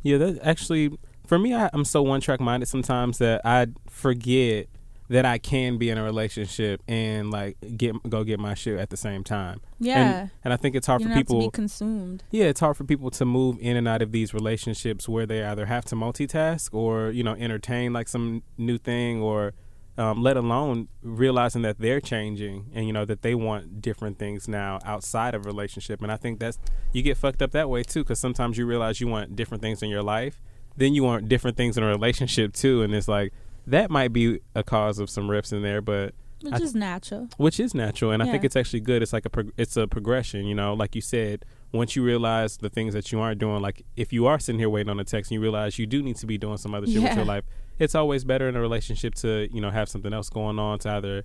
Yeah, that actually for me, I, I'm so one track minded sometimes that I forget that I can be in a relationship and like get go get my shit at the same time. Yeah. And, and I think it's hard you for have to people. be consumed. yeah, it's hard for people to move in and out of these relationships where they either have to multitask or you know entertain like some new thing or um, let alone realizing that they're changing and you know that they want different things now outside of relationship and i think that's you get fucked up that way too because sometimes you realize you want different things in your life then you want different things in a relationship too and it's like that might be a cause of some rips in there but Which I- is natural. which is natural and i think it's actually good. It's like a prog- it's a progression you know? Like you said once you realize the things that you aren't doing like if you are sitting here waiting on a text and you realize you do need to be doing some other shit with your life it's always better in a relationship to you know have something else going on to either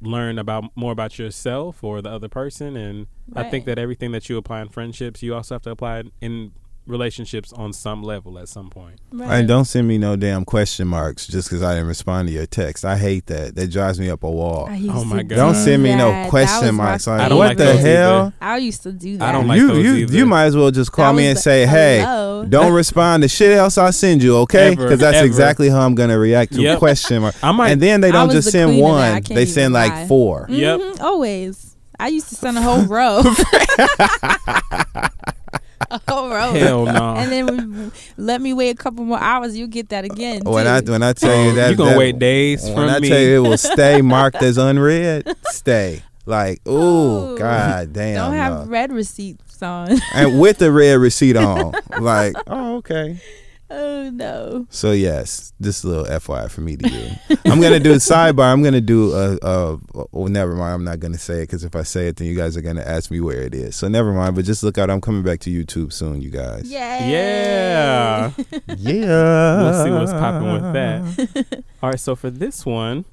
learn about more about yourself or the other person and i think that everything that you apply in friendships you also have to apply in relationships on some level at some point Right. And don't send me no damn question marks just because I didn't respond to your text. I hate that. That drives me up a wall. Oh my God. do Don't send me that. no question marks. Like, I don't what like the those hell? either. I used to do that. I don't like you those you either. you might as well just call That me and the- say, "Hey, hello. don't <laughs> respond to shit else I send you, okay?" Because that's ever. exactly how I'm gonna react to Yep. a question mark. <laughs> i might and then they don't just the send queen of that. I one; they send even like lie. four. Yep. Mm-hmm. Always. I used to send a whole <laughs> row. A whole row. hell no And then let me wait a couple more hours. You'll get that again. When too. I when I tell you oh, that, you gonna that- wait days When I me tell you it will <laughs> stay marked as unread, stay. Like, ooh, Ooh. god damn. don't have no. read receipts on. and with the read receipt on. <laughs> like, oh, okay. Oh no. So yes, this little FYI for me to do. I'm gonna do a <laughs> sidebar. I'm gonna do a. a well, never mind. I'm not gonna say it because if I say it, then you guys are gonna ask me where it is. So never mind. But just look out. I'm coming back to YouTube soon, you guys. Yay. yeah <laughs> Yeah. We'll see what's popping with that. <laughs> All right, so for this one,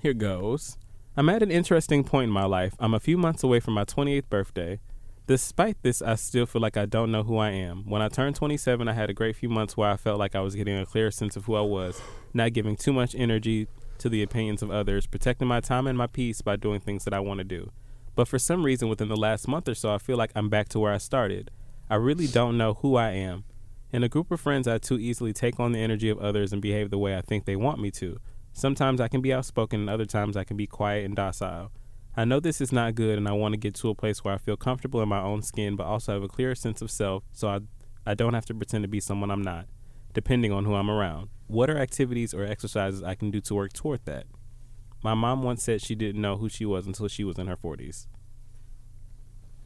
here goes. I'm at an interesting point in my life. I'm a few months away from my 28th birthday. Despite this, I still feel like I don't know who I am. When I turned 27, I had a great few months where I felt like I was getting a clear sense of who I was, not giving too much energy to the opinions of others, protecting my time and my peace by doing things that I want to do. But for some reason, within the last month or so, I feel like I'm back to where I started. I really don't know who I am. In a group of friends, I too easily take on the energy of others and behave the way I think they want me to. Sometimes I can be outspoken, and other times I can be quiet and docile. I know this is not good, and I want to get to a place where I feel comfortable in my own skin, but also have a clearer sense of self so I, I don't have to pretend to be someone I'm not, depending on who I'm around. What are activities or exercises I can do to work toward that? My mom once said she didn't know who she was until she was in her 40s.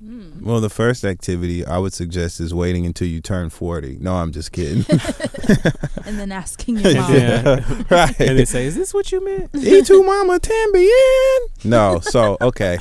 Well, the first activity I would suggest is waiting until you turn 40. No, I'm just kidding. <laughs> <laughs> And then asking your mom. Yeah. <laughs> right. and they say, Is this what you meant? E2 Mama Tambien. No, so okay.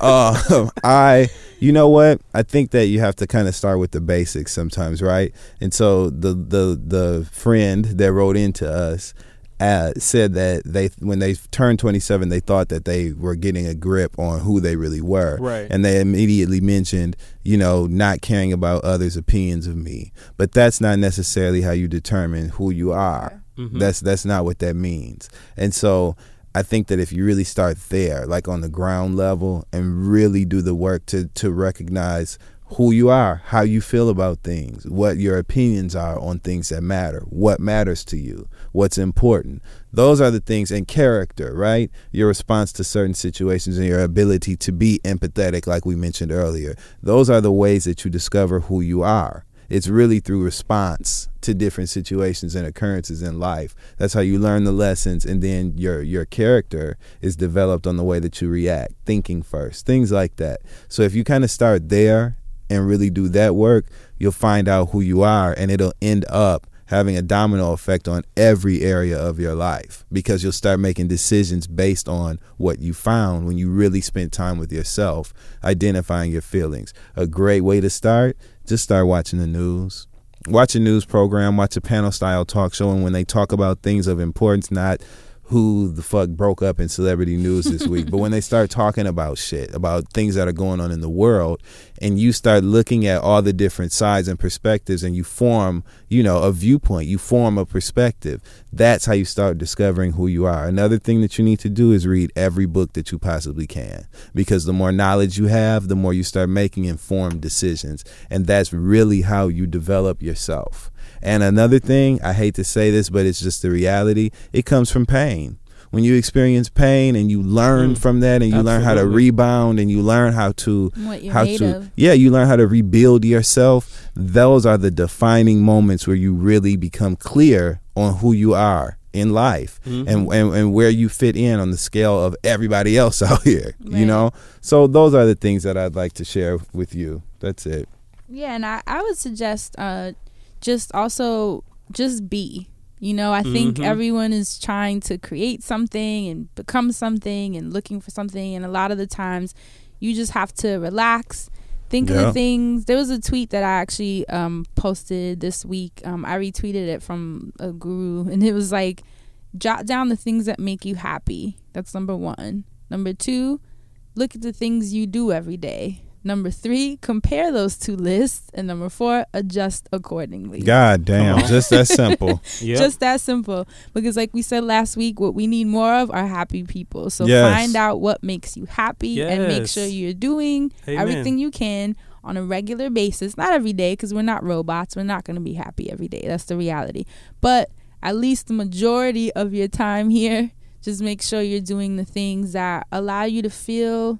Uh, I, you know what? I think that you have to kind of start with the basics sometimes, right? And so the the the friend that wrote into us uh, said that they when they turned 27 they thought that they were getting a grip on who they really were. Right. and they immediately mentioned you know not caring about others opinions of me. But that's not necessarily how you determine who you are. Mhm. that's that's not what that means. And so I think that if you really start there, like on the ground level, and really do the work to to recognize who you are, how you feel about things, what your opinions are on things that matter, what matters to you, what's important. Those are the things and character, right? Your response to certain situations and your ability to be empathetic, like we mentioned earlier. Those are the ways that you discover who you are. It's really through response to different situations and occurrences in life. That's how you learn the lessons, and then your your character is developed on the way that you react, thinking first, things like that. So if you kind of start there and really do that work, you'll find out who you are, and it'll end up having a domino effect on every area of your life because you'll start making decisions based on what you found when you really spent time with yourself, identifying your feelings. A great way to start, just start watching the news. Watch a news program, watch a panel style talk show, and when they talk about things of importance, not who the fuck broke up in celebrity news this week, but when they start talking about shit, about things that are going on in the world, and you start looking at all the different sides and perspectives, and you form, you know, a viewpoint, you form a perspective. That's how you start discovering who you are. Another thing that you need to do is read every book that you possibly can, because the more knowledge you have, the more you start making informed decisions, and that's really how you develop yourself. And another thing, I hate to say this, but it's just the reality. It comes from pain. When you experience pain and you learn Mm. from that and you learn how to rebound and you learn how to how to of. yeah you learn how to rebuild yourself those are the defining moments where you really become clear on who you are in life Mhm. and, and and where you fit in on the scale of everybody else <laughs> out here you know so those are the things that i'd like to share with you that's it Yeah, and I, I would suggest uh just also just be. You know, I think Mhm. everyone is trying to create something and become something and looking for something and a lot of the times you just have to relax. Think of the things. There was a tweet that I actually um posted this week. Um I retweeted it from a guru <laughs> and it was like jot down the things that make you happy. That's number 1. Number 2, look at the things you do every day. Number three, compare those two lists. And number four, adjust accordingly. god damn just that simple <laughs> Yep. Just that simple. Because, like we said last week, what we need more of are happy people. So Yes. find out what makes you happy and make sure you're doing Amen. everything you can on a regular basis. Not every day, because we're not robots. We're not going to be happy every day. That's the reality. But at least the majority of your time here, just make sure you're doing the things that allow you to feel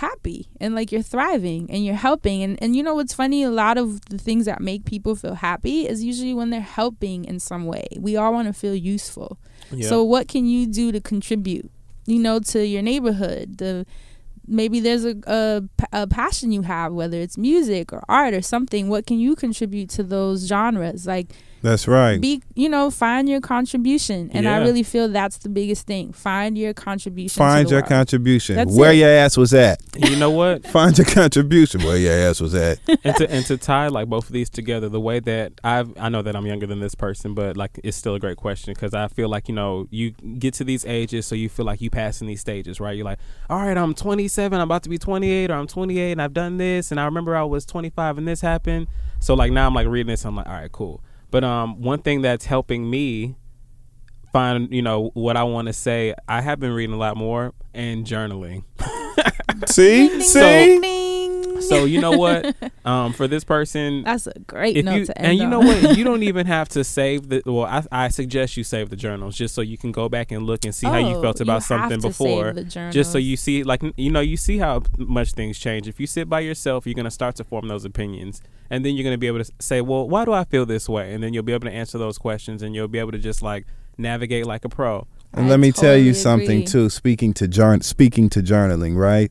happy and like you're thriving and you're helping. And and you know what's funny? A lot of the things that make people feel happy is usually when they're helping in some way. We all want to feel useful. Yep. so what can you do to contribute you know to your neighborhood? The maybe there's a, a, a passion you have whether it's music or art or something. What can you contribute to those genres? Like that's right be you know find your contribution and i really feel that's the biggest thing find your contribution find your world. contribution That's where it. your ass was at you know what? <laughs> find your contribution where your ass was at <laughs> and to and to tie like both of these together, the way that I've I know that I'm younger than this person, but like it's still a great question because I feel like you know you get to these ages, so you feel like you passing these stages, right? You're like, all right, I'm 27, I'm about to be 28, or I'm 28 and I've done this, and I remember I was 25 and this happened. So like now I'm like reading this, I'm like, all right, cool. But um, one thing that's helping me find you know what I want to say, I have been reading a lot more and journaling. <laughs> see Ding, see ding, ding. So you know what? <laughs> um, for this person, That's a great note you to end and you on. know what you don't <laughs> even have to save the well I, I suggest you save the journals just so you can go back and look and see how you Oh, felt about have something to save before the just so you see like you know you see how much things change if you sit by yourself you're going to start to form those opinions and then you're going to be able to say well why do i feel this way and then you'll be able to answer those questions and you'll be able to just like navigate like a pro And I let me tell you totally something agree. too. Speaking to journ- speaking to journaling, right?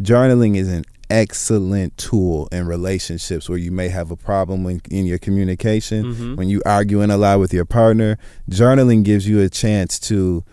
Journaling is an excellent tool in relationships where you may have a problem in, in your communication. Mhm. When you arguing a lot with your partner, journaling gives you a chance to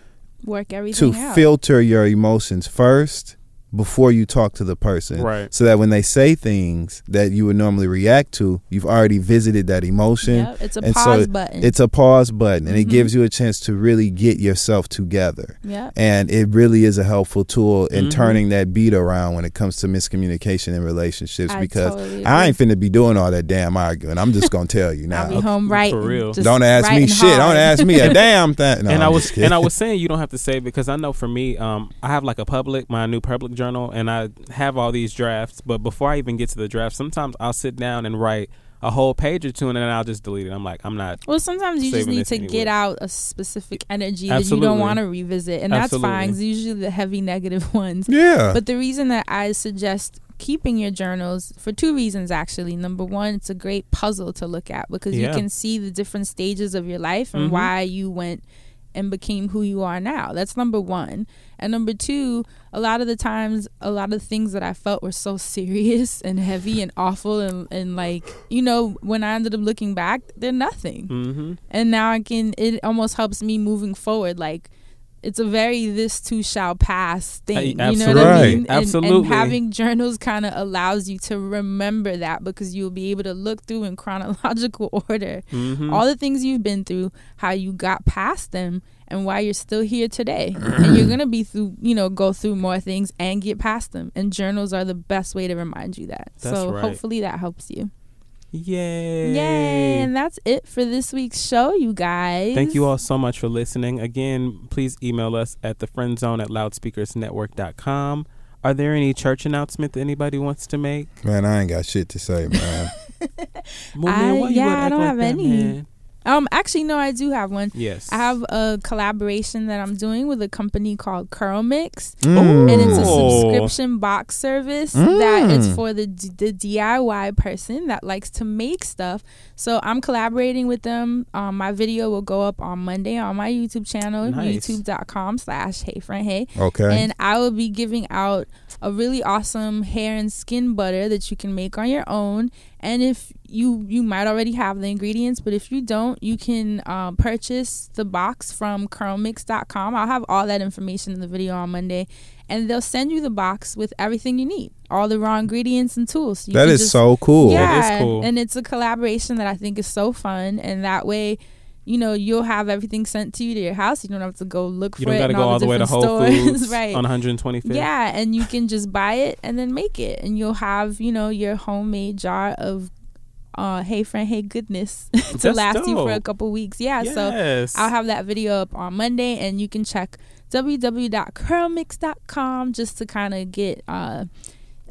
work to everything out. filter your emotions first before you talk to the person. Right. So that when they say things that you would normally react to, you've already visited that emotion. Yep, it's a And so pause button. It's a pause button and it Mhm. gives you a chance to really get yourself together. Yep. And it really is a helpful tool in Mhm. turning that beat around when it comes to miscommunication in relationships I because totally I ain't finna be doing all that damn arguing. I'm just gonna tell you now. I'll now. be home right. for real. Don't ask me shit. Don't ask me a <laughs> damn thing. No, and I'm I was and I was saying you don't have to save because I know for me, um, I have like a public my new public journal, and I have all these drafts. But before I even get to the draft, sometimes I'll sit down and write a whole page or two, and then I'll just delete it. I'm like, I'm not. Well, sometimes you just need to anyway. get out a specific energy that you don't want to revisit, and that's fine. Absolutely. 'cause usually the heavy negative <laughs> ones. yeah. But the reason that I suggest keeping your journals for two reasons actually. Number one, it's a great puzzle to look at because Yeah. you can see the different stages of your life and Mhm. why you went and became who you are now. That's number one. And number two, a lot of the times, a lot of things that I felt were so serious <laughs> and heavy and awful and, and like, you know, when I ended up looking back, they're nothing Mm-hmm. and now I can. It almost helps me moving forward. Like it's a very this too shall pass thing. Hey, you know what I absolutely. mean? And- And, Absolutely. having journals kind of allows you to remember that because you'll be able to look through in chronological <laughs> order Mm-hmm. all the things you've been through, how you got past them, and why you're still here today. and you're <clears throat> gonna be through, you know, go through more things and get past them. And journals are the best way to remind you that. That's so right. hopefully that helps you. Yay! Yay! And that's it for this week's show, you guys. Thank you all so much for listening. Again, please email us at thefriendzone at loudspeakersnetwork.com. Are there any church announcement that anybody wants to make? Man, I ain't got shit to say, man. <laughs> Well, man, why you yeah, I don't like have that, any. man? Um, actually, no, I do have one. Yes. I have a collaboration that I'm doing with a company called CurlMix. Mm. and it's a subscription box service Mm. that is for the the DIY person that likes to make stuff. So I'm collaborating with them. Um, my video will go up on Monday on my YouTube channel, Nice. youtube.com slash hey friend hey. Okay. And I will be giving out a really awesome hair and skin butter that you can make on your own. And if you you might already have the ingredients, but if you don't, you can um, purchase the box from curlmix.com. I'll have all that information in the video on Monday, and they'll send you the box with everything you need, all the raw ingredients and tools. You that can is just- so cool. yeah, That is cool. and it's a collaboration that I think is so fun, and that way. You know, you'll have everything sent to you to your house. You don't have to go look you for don't it. got to go all the way to Whole stores. <laughs> Foods right? on 125th. Yeah, and you can just buy it and then make it, and you'll have you know your homemade jar of uh hey friend hey goodness <laughs> to That's last you for a couple weeks. Yeah, so I'll have that video up on Monday, and you can check www.curlmix.com just to kind of get uh,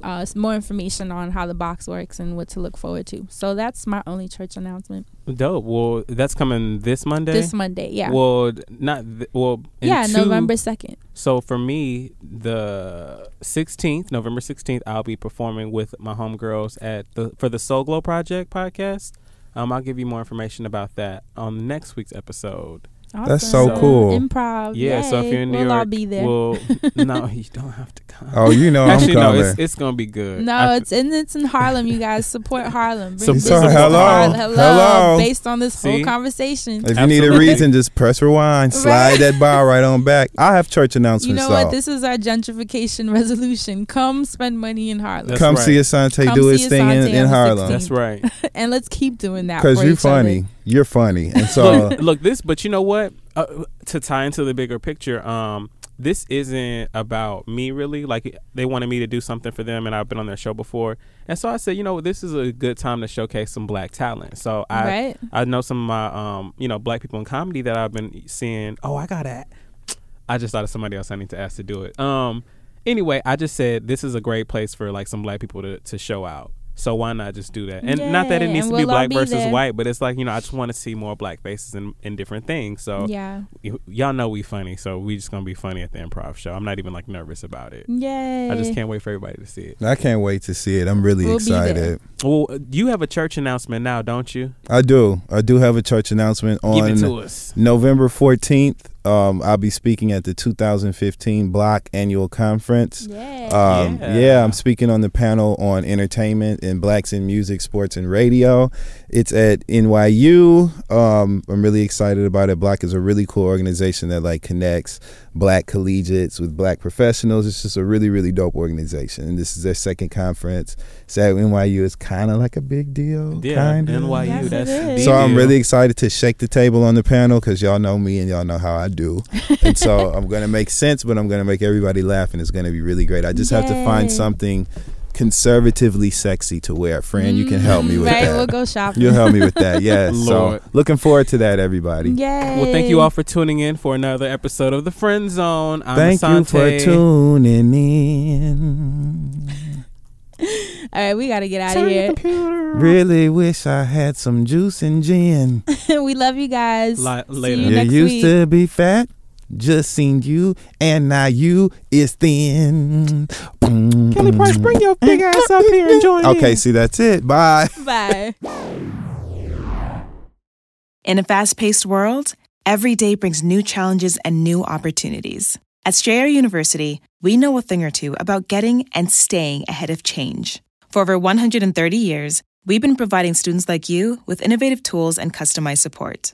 uh, more information on how the box works and what to look forward to. So that's my only church announcement Dope. Well, that's coming this Monday. this Monday. Yeah, Well, not th- well. in yeah, two- November second. So for me, the 16th, November 16th, I'll be performing with my homegirls at the for the Soul Glow Project podcast. Um, I'll give you more information about that on next week's episode. That's so Awesome. cool. Improv. Yeah, so if you're in New we'll York, all be there. Well, <laughs> no, you don't have to come. Oh, you know <laughs> Actually, I'm no, coming. it's, it's gonna be good. No, I- it's in it's in Harlem. You guys support Harlem. So- <laughs> Bring so hello, Harlem. hello, hello. Based on this whole conversation. if you need a reason, just press rewind, slide Right. that bar right on back. I have church announcements. You know though. what? This is our gentrification resolution. Come spend money in Harlem, That's Come right. see Assante Come do his thing in, in Harlem. 16th. That's right. and let's keep doing that. Because you're each other. Funny. You're funny. And so look, look, this, but you know what? Uh, to tie into the bigger picture, um, this isn't about me really. Like they wanted me to do something for them, and I've been on their show before, and so I said, you know, this is a good time to showcase some black talent. So I, Right. I know some of my, um, you know, black people in comedy that I've been seeing. Oh, I got to <tsk> I just thought of somebody else I need to ask to do it. Um, anyway, I just said this is a great place for like some black people to to show out. So why not just do that? And not that it needs to be we'll all black be versus there. white, but it's like you know I just want to see more black faces in, in different things. So Yeah. y- y'all know we funny, so we just gonna be funny at the improv show. I'm not even like nervous about it. Yay. I just can't wait for everybody to see it. I can't wait to see it. I'm really We'll be there. excited. Well, you have a church announcement now, don't you? I do. I do have a church announcement Give it on to us. November 14th. Um, I'll be speaking at the 2015 Block Annual Conference. Yeah. Um, Yeah. yeah. I'm speaking on the panel on entertainment and blacks in music, sports, and radio. It's at NYU. Um, I'm really excited about it. Black is a really cool organization that like connects black collegiates with black professionals. It's just a really, really dope organization. And this is their second conference. So NYU is kind of like a big deal. Yeah, kind of. NYU. Yes, that's the So I'm really excited to shake the table on the panel because y'all know me and y'all know how I do. <laughs> And so I'm gonna make sense, but I'm gonna make everybody laugh, and it's gonna be really great. I just have to find something conservatively sexy to wear. Friend, you can help me mm, with right, that. we'll go shopping. You'll help me with that. <laughs> Yeah. Lord. so looking forward to that, everybody. Yay. Well, thank you all for tuning in for another episode of the Friend Zone. I'm Thank you for tuning in. <laughs> All right, we got to get out of here. Really wish I had some juice and gin. <laughs> we love you guys. Li- See later. you You next used week. to be fat, just seen you, and now you is thin. Kelly Price, bring your big mm. ass up here and join Okay, in. see that's it. Bye. Bye. <laughs> In a fast paced world, every day brings new challenges and new opportunities. At Strayer University, we know a thing or two about getting and staying ahead of change. For over 130 years, we've been providing students like you with innovative tools and customized support.